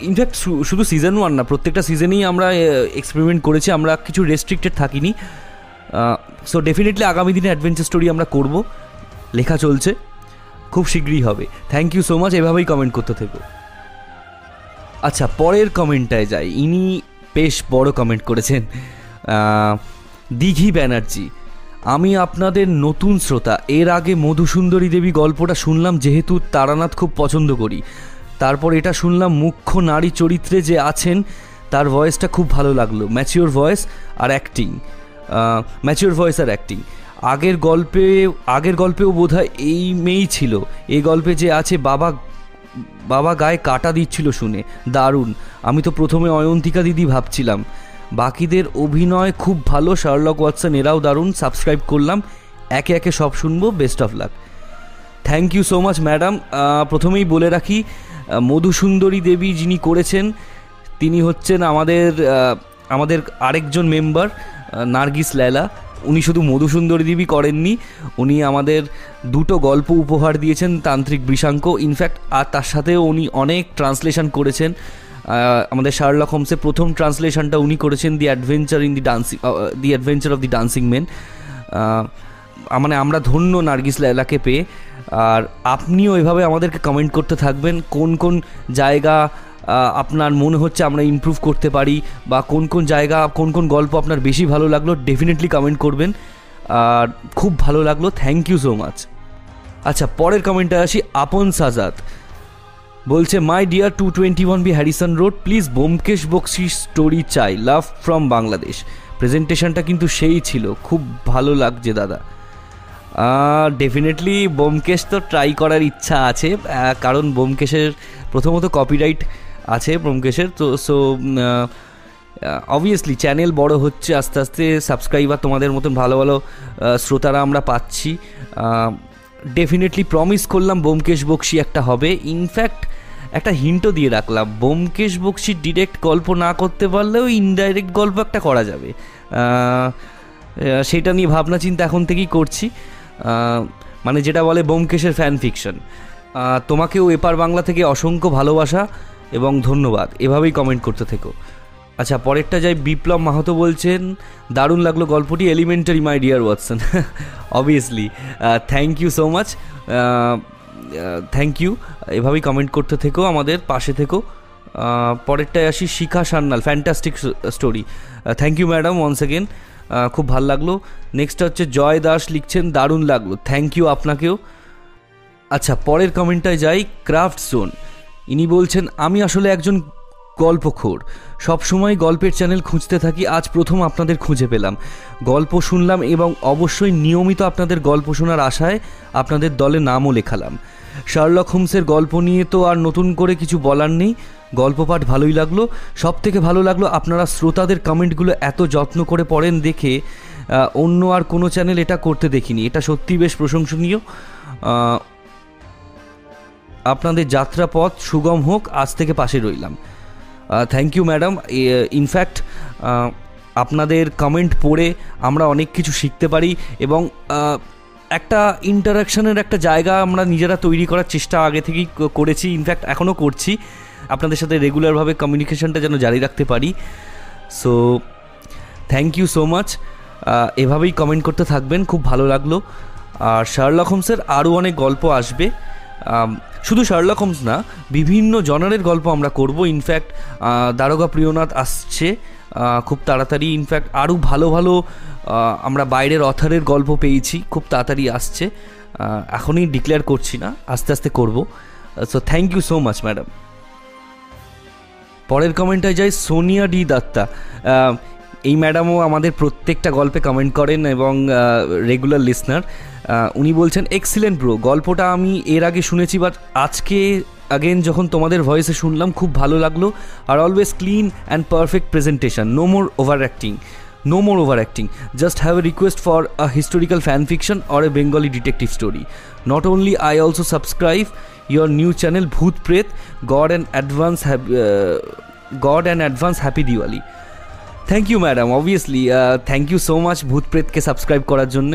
ইনফ্যাক্ট শুধু সিজন ওয়ান না, প্রত্যেকটা সিজনেই আমরা এক্সপেরিমেন্ট করেছি। আমরা কিছু রেস্ট্রিক্টেড থাকিনি। সো ডেফিনেটলি আগামী দিনে অ্যাডভেঞ্চার স্টোরি আমরা করব। লেখা চলছে। খুব শীঘ্রই হবে। থ্যাংক ইউ সো মাচ এভাবেই কমেন্ট করতে থেকো। আচ্ছা পরের কমেন্টটায় যাই। ইনি বেশ বড় কমেন্ট করেছেন। দিঘি ব্যানার্জি, আমি আপনাদের নতুন শ্রোতা। এর আগে মধুসুন্দরী দেবী গল্পটা শুনলাম, যেহেতু তারানাথ খুব পছন্দ করি। তারপর এটা শুনলাম, মুখ্য নারী চরিত্রে যে আছেন, তার ভয়েসটা খুব ভালো লাগল। ম্যাচিওর ভয়েস আর অ্যাক্টিং ম্যাচিওর ভয়েস আর অ্যাক্টিং আগের গল্পে, আগের গল্পেও বোধহয় এই মেয়েই ছিল। এই গল্পে যে আছে, বাবা বাবা গায়ে কাটা দিচ্ছিল শুনে। দারুণ। আমি তো প্রথমে অয়ন্তিকা দিদি ভাবছিলাম। বাকিদের অভিনয় খুব ভালো শার্লক ওয়াটসন এরাও দারুণ। সাবস্ক্রাইব করলাম। একে একে সব শুনব। Best of luck thank you so much madam প্রথমেই বলে রাখি মধুসুন্দরী দেবী যিনি করেছেন, তিনি হচ্ছেন আমাদের আমাদের আরেকজন মেম্বার নার্গিস লেলা, উনি শুধু মধুসুন্দরী দেবী করেননি, উনি আমাদের দুটো গল্প উপহার দিয়েছেন তান্ত্রিক বৃষাঙ্ক। ইনফ্যাক্ট আর তার সাথেও উনি অনেক ট্রান্সলেশন করেছেন। আমাদের শার্লক হোমসের প্রথম ট্রান্সলেশনটা উনি করেছেন the adventure in the dancing the adventure of the dancing men মানে আমরা ধন্য নার্গিস লাইলাকে পেয়ে। আর আপনিও এভাবে আমাদেরকে কমেন্ট করতে থাকবেন, কোন কোন জায়গা আপনার মনে হচ্ছে আমরা ইমপ্রুভ করতে পারি বা কোন কোন জায়গা, কোন কোন গল্প আপনার বেশি ভালো লাগল ডেফিনেটলি কমেন্ট করবেন। আর খুব ভালো লাগল থ্যাংক ইউ সো মাচ আচ্ছা পরের কমেন্টে আসি আপন সাজাদ বলছে my dear two twenty one B Harrison road please Byomkesh Bakshi story চাই লাভ ফ্রম বাংলাদেশ প্রেজেন্টেশনটা কিন্তু সেই ছিল, খুব ভালো লাগছে দাদা। ডেফিনেটলি বোমকেশ তো ট্রাই করার ইচ্ছা আছে কারণ বোমকেশের প্রথমত কপিরাইট আছে ব্যোমকেশের তো সো অবভিয়াসলি চ্যানেল বড় হচ্ছে আস্তে আস্তে সাবস্ক্রাইবার তোমাদের মতন ভালো ভালো শ্রোতারা আমরা পাচ্ছি। ডেফিনেটলি প্রমিস করলাম বোমকেশ বক্সি একটা হবে। ইনফ্যাক্ট একটা হিন্টও দিয়ে রাখলাম বোমকেশ বক্সি ডিরেক্ট গল্প না করতে পারলেও ইনডাইরেক্ট গল্প একটা করা যাবে। সেটা নিয়ে ভাবনা চিন্তা এখন থেকেই করছি। মানে যেটা বলে বোমকেশের ফ্যান ফিকশন তোমাকেও এপার বাংলা থেকে অসংখ্য ভালোবাসা। এবং ধন্যবাদ। এভাবেই কমেন্ট করতে থেকো। আচ্ছা পরেরটা যাই, বিপ্লব মাহাতো বলছেন, দারুণ লাগল গল্পটি elementary my dear Watson obviously thank you so much thank you এভাবেই কমেন্ট করতে থেকো আমাদের পাশে থেকো। পরেরটায় আসি, Shikha Sanyal fantastic story thank you madam once again খুব ভালো লাগল। নেক্সট হচ্ছে, জয় দাস লিখছেন, দারুণ লাগল। থ্যাংক ইউ আপনাকেও। আচ্ছা পরের কমেন্টটায় যাই ক্রাফট জোন ইনি বলছেন, আমি আসলে একজন গল্পখোর। সবসময় গল্পের চ্যানেল খুঁজতে থাকি, আজ প্রথম আপনাদের খুঁজে পেলাম। গল্প শুনলাম এবং অবশ্যই নিয়মিত আপনাদের গল্প শোনার আশায় আপনাদের দলে নামও লেখালাম। শার্লক হোমসের গল্প নিয়ে তো আর নতুন করে কিছু বলার নেই। গল্প পাঠ ভালোই লাগল। সব থেকে ভালো লাগল আপনারা শ্রোতাদের কমেন্টগুলো এত যত্ন করে পড়েন দেখে অন্য আর কোনো চ্যানেল এটা করতে দেখিনি। এটা সত্যি বেশ প্রশংসনীয়। আপনাদের যাত্রাপথ সুগম হোক, আজ থেকে পাশে রইলাম। Thank you madam in fact আপনাদের কমেন্ট পড়ে আমরা অনেক কিছু শিখতে পারি এবং একটা ইন্টারাকশনের একটা জায়গা আমরা নিজেরা তৈরি করার চেষ্টা আগে থেকেই করেছি। ইনফ্যাক্ট এখনও করছি। আপনাদের সাথে রেগুলারভাবে কমিউনিকেশনটা যেন জারি রাখতে পারি। So thank you so much এভাবেই কমেন্ট করতে থাকবেন। খুব ভালো লাগল। আর শার্লক হোমসের আরও অনেক গল্প আসবে। শুধু শার্লক হোমস না, বিভিন্ন জনারের গল্প আমরা করব। ইনফ্যাক্ট দারোগা প্রিয়নাথ আসছে খুব তাড়াতাড়ি। ইনফ্যাক্ট আরও ভালো ভালো আমরা বাইরের অথারের গল্প পেয়েছি, খুব তাড়াতাড়ি আসছে। এখনই ডিক্লেয়ার করছি না, আস্তে আস্তে করব। So thank you so much madam পরের কমেন্টে যাই, সোনিয়া ডি দত্তা। এই ম্যাডামও আমাদের প্রত্যেকটা গল্পে কমেন্ট করেন এবং রেগুলার লিসনার উনি বলছেন এক্সিলেন্ট ব্রো গল্পটা আমি এর আগে শুনেছি বাট আজকে আগেন যখন তোমাদের ভয়েসে শুনলাম, খুব ভালো লাগল। আর always clean and perfect presentation no more over acting no more over acting just have a request for a historical fan fiction or a Bengali detective story not only I also subscribe your new channel Bhoot Pret God and advance God and advance happy Diwali thank you madam obviously thank you so much ভূত প্রেতকে সাবস্ক্রাইব করার জন্য।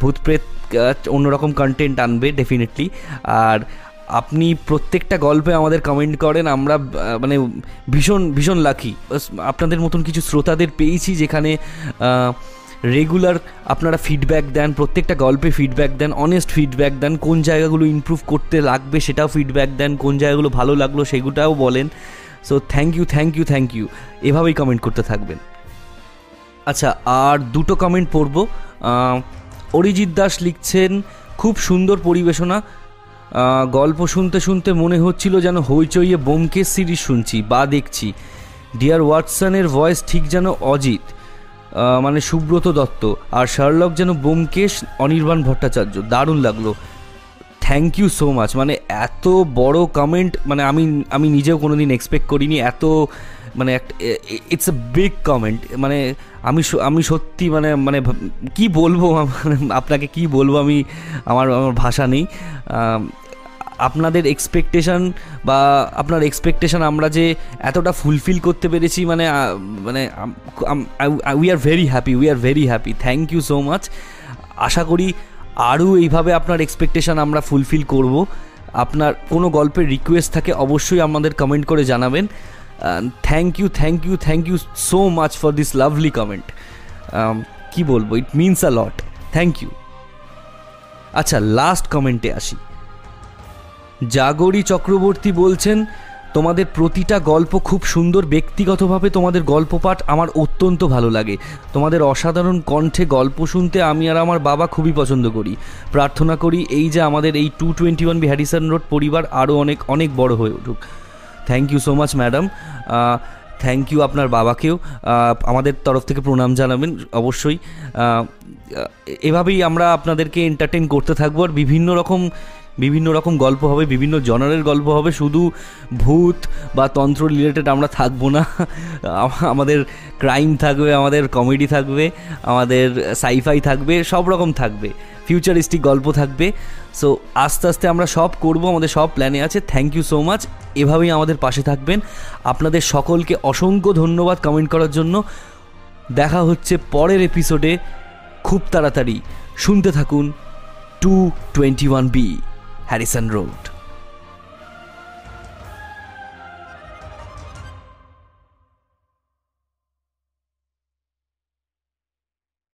ভূত প্রেত আহ, অন্যরকম কন্টেন্ট আনবে ডেফিনেটলি আর আপনি প্রত্যেকটা গল্পে আমাদের কমেন্ট করেন আমরা মানে ভীষণ ভীষণ লাকি আপনাদের মতন কিছু শ্রোতাদের পেয়েছি যেখানে রেগুলার আপনারা ফিডব্যাক দেন প্রত্যেকটা গল্পে ফিডব্যাক দেন অনেস্ট ফিডব্যাক দেন কোন জায়গাগুলো ইমপ্রুভ করতে লাগবে সেটাও ফিডব্যাক দেন কোন জায়গাগুলো ভালো লাগল সেগুলোটাও বলেন। So thank you thank you thank you এভাবেই কমেন্ট করতে থাকবেন। আচ্ছা আর দুটো কমেন্ট পড়ব। অরিজিৎ দাস লিখছেন, খুব সুন্দর পরিবেশনা। গল্প শুনতে শুনতে মনে হচ্ছিল যেন হইচইয়ে বোমকেশ সিরিজ শুনছি, বা দেখছি। ডিয়ার ওয়াটসনের ভয়েস ঠিক যেন অজিত। মানে সুব্রত দত্ত। আর শার্লক যেন বোমকেশ অনির্বাণ ভট্টাচার্য। দারুণ লাগল। থ্যাংক ইউ সো মাচ মানে এত বড় কমেন্ট মানে আমি আমি নিজেও কোনো দিন এক্সপেক্ট করিনি, এত মানে একটা ইটস এ বিগ কমেন্ট মানে আমি আমি সত্যি মানে মানে কি বলব আপনাকে কি বলব আমি, আমার আমার ভাষা নেই। আপনাদের এক্সপেকটেশন বা আপনার এক্সপেকটেশন আমরা যে এতটা ফুলফিল করতে পেরেছি মানে মানে we are very happy we are very happy thank you so much আশা করি আরও এইভাবে আপনার এক্সপেকটেশন আমরা ফুলফিল করব। আপনার কোনো গল্পের রিকোয়েস্ট থাকে অবশ্যই আমাদের কমেন্ট করে জানাবেন। Thank you thank you thank you so much for this lovely comment কি বলব? It means a lot thank you আচ্ছা লাস্ট কমেন্টে আসি। জাগরী চক্রবর্তী বলছেন, তোমাদের প্রতিটা গল্প খুব সুন্দর, ব্যক্তিগতভাবে তোমাদের গল্প পাঠ আমার অত্যন্ত ভালো লাগে। তোমাদের অসাধারণ কণ্ঠে গল্প শুনতে আমি আর আমার বাবা খুবই পছন্দ করি। প্রার্থনা করি এই যে আমাদের এই two twenty one B Harrison road পরিবার আরও অনেক অনেক বড় হয়ে উঠুক। Thank you so much madam thank you আপনার বাবাকেও। আমাদের তরফ থেকে প্রণাম জানাবেন, অবশ্যই। এভাবেই আমরা আপনাদেরকে এন্টারটেন করতে থাকব আর বিভিন্ন রকম বিভিন্ন রকম গল্প হবে, বিভিন্ন জনারের গল্প হবে, শুধু ভূত বা তন্ত্র রিলেটেড আমরা থাকব না। আমাদের ক্রাইম থাকবে, আমাদের কমেডি থাকবে, আমাদের সাইফাই থাকবে, সব রকম থাকবে। ফিউচারিস্টিক গল্প থাকবে। সো আস্তে আস্তে আমরা সব করব, আমাদের সব প্ল্যানে আছে। থ্যাংক ইউ সো মাচ এভাবেই আমাদের পাশে থাকবেন। আপনাদের সকলকে অসংখ্য ধন্যবাদ কমেন্ট করার জন্য। দেখা হচ্ছে পরের এপিসোডে খুব তাড়াতাড়ি। শুনতে থাকুন। Two twenty one B Harrison road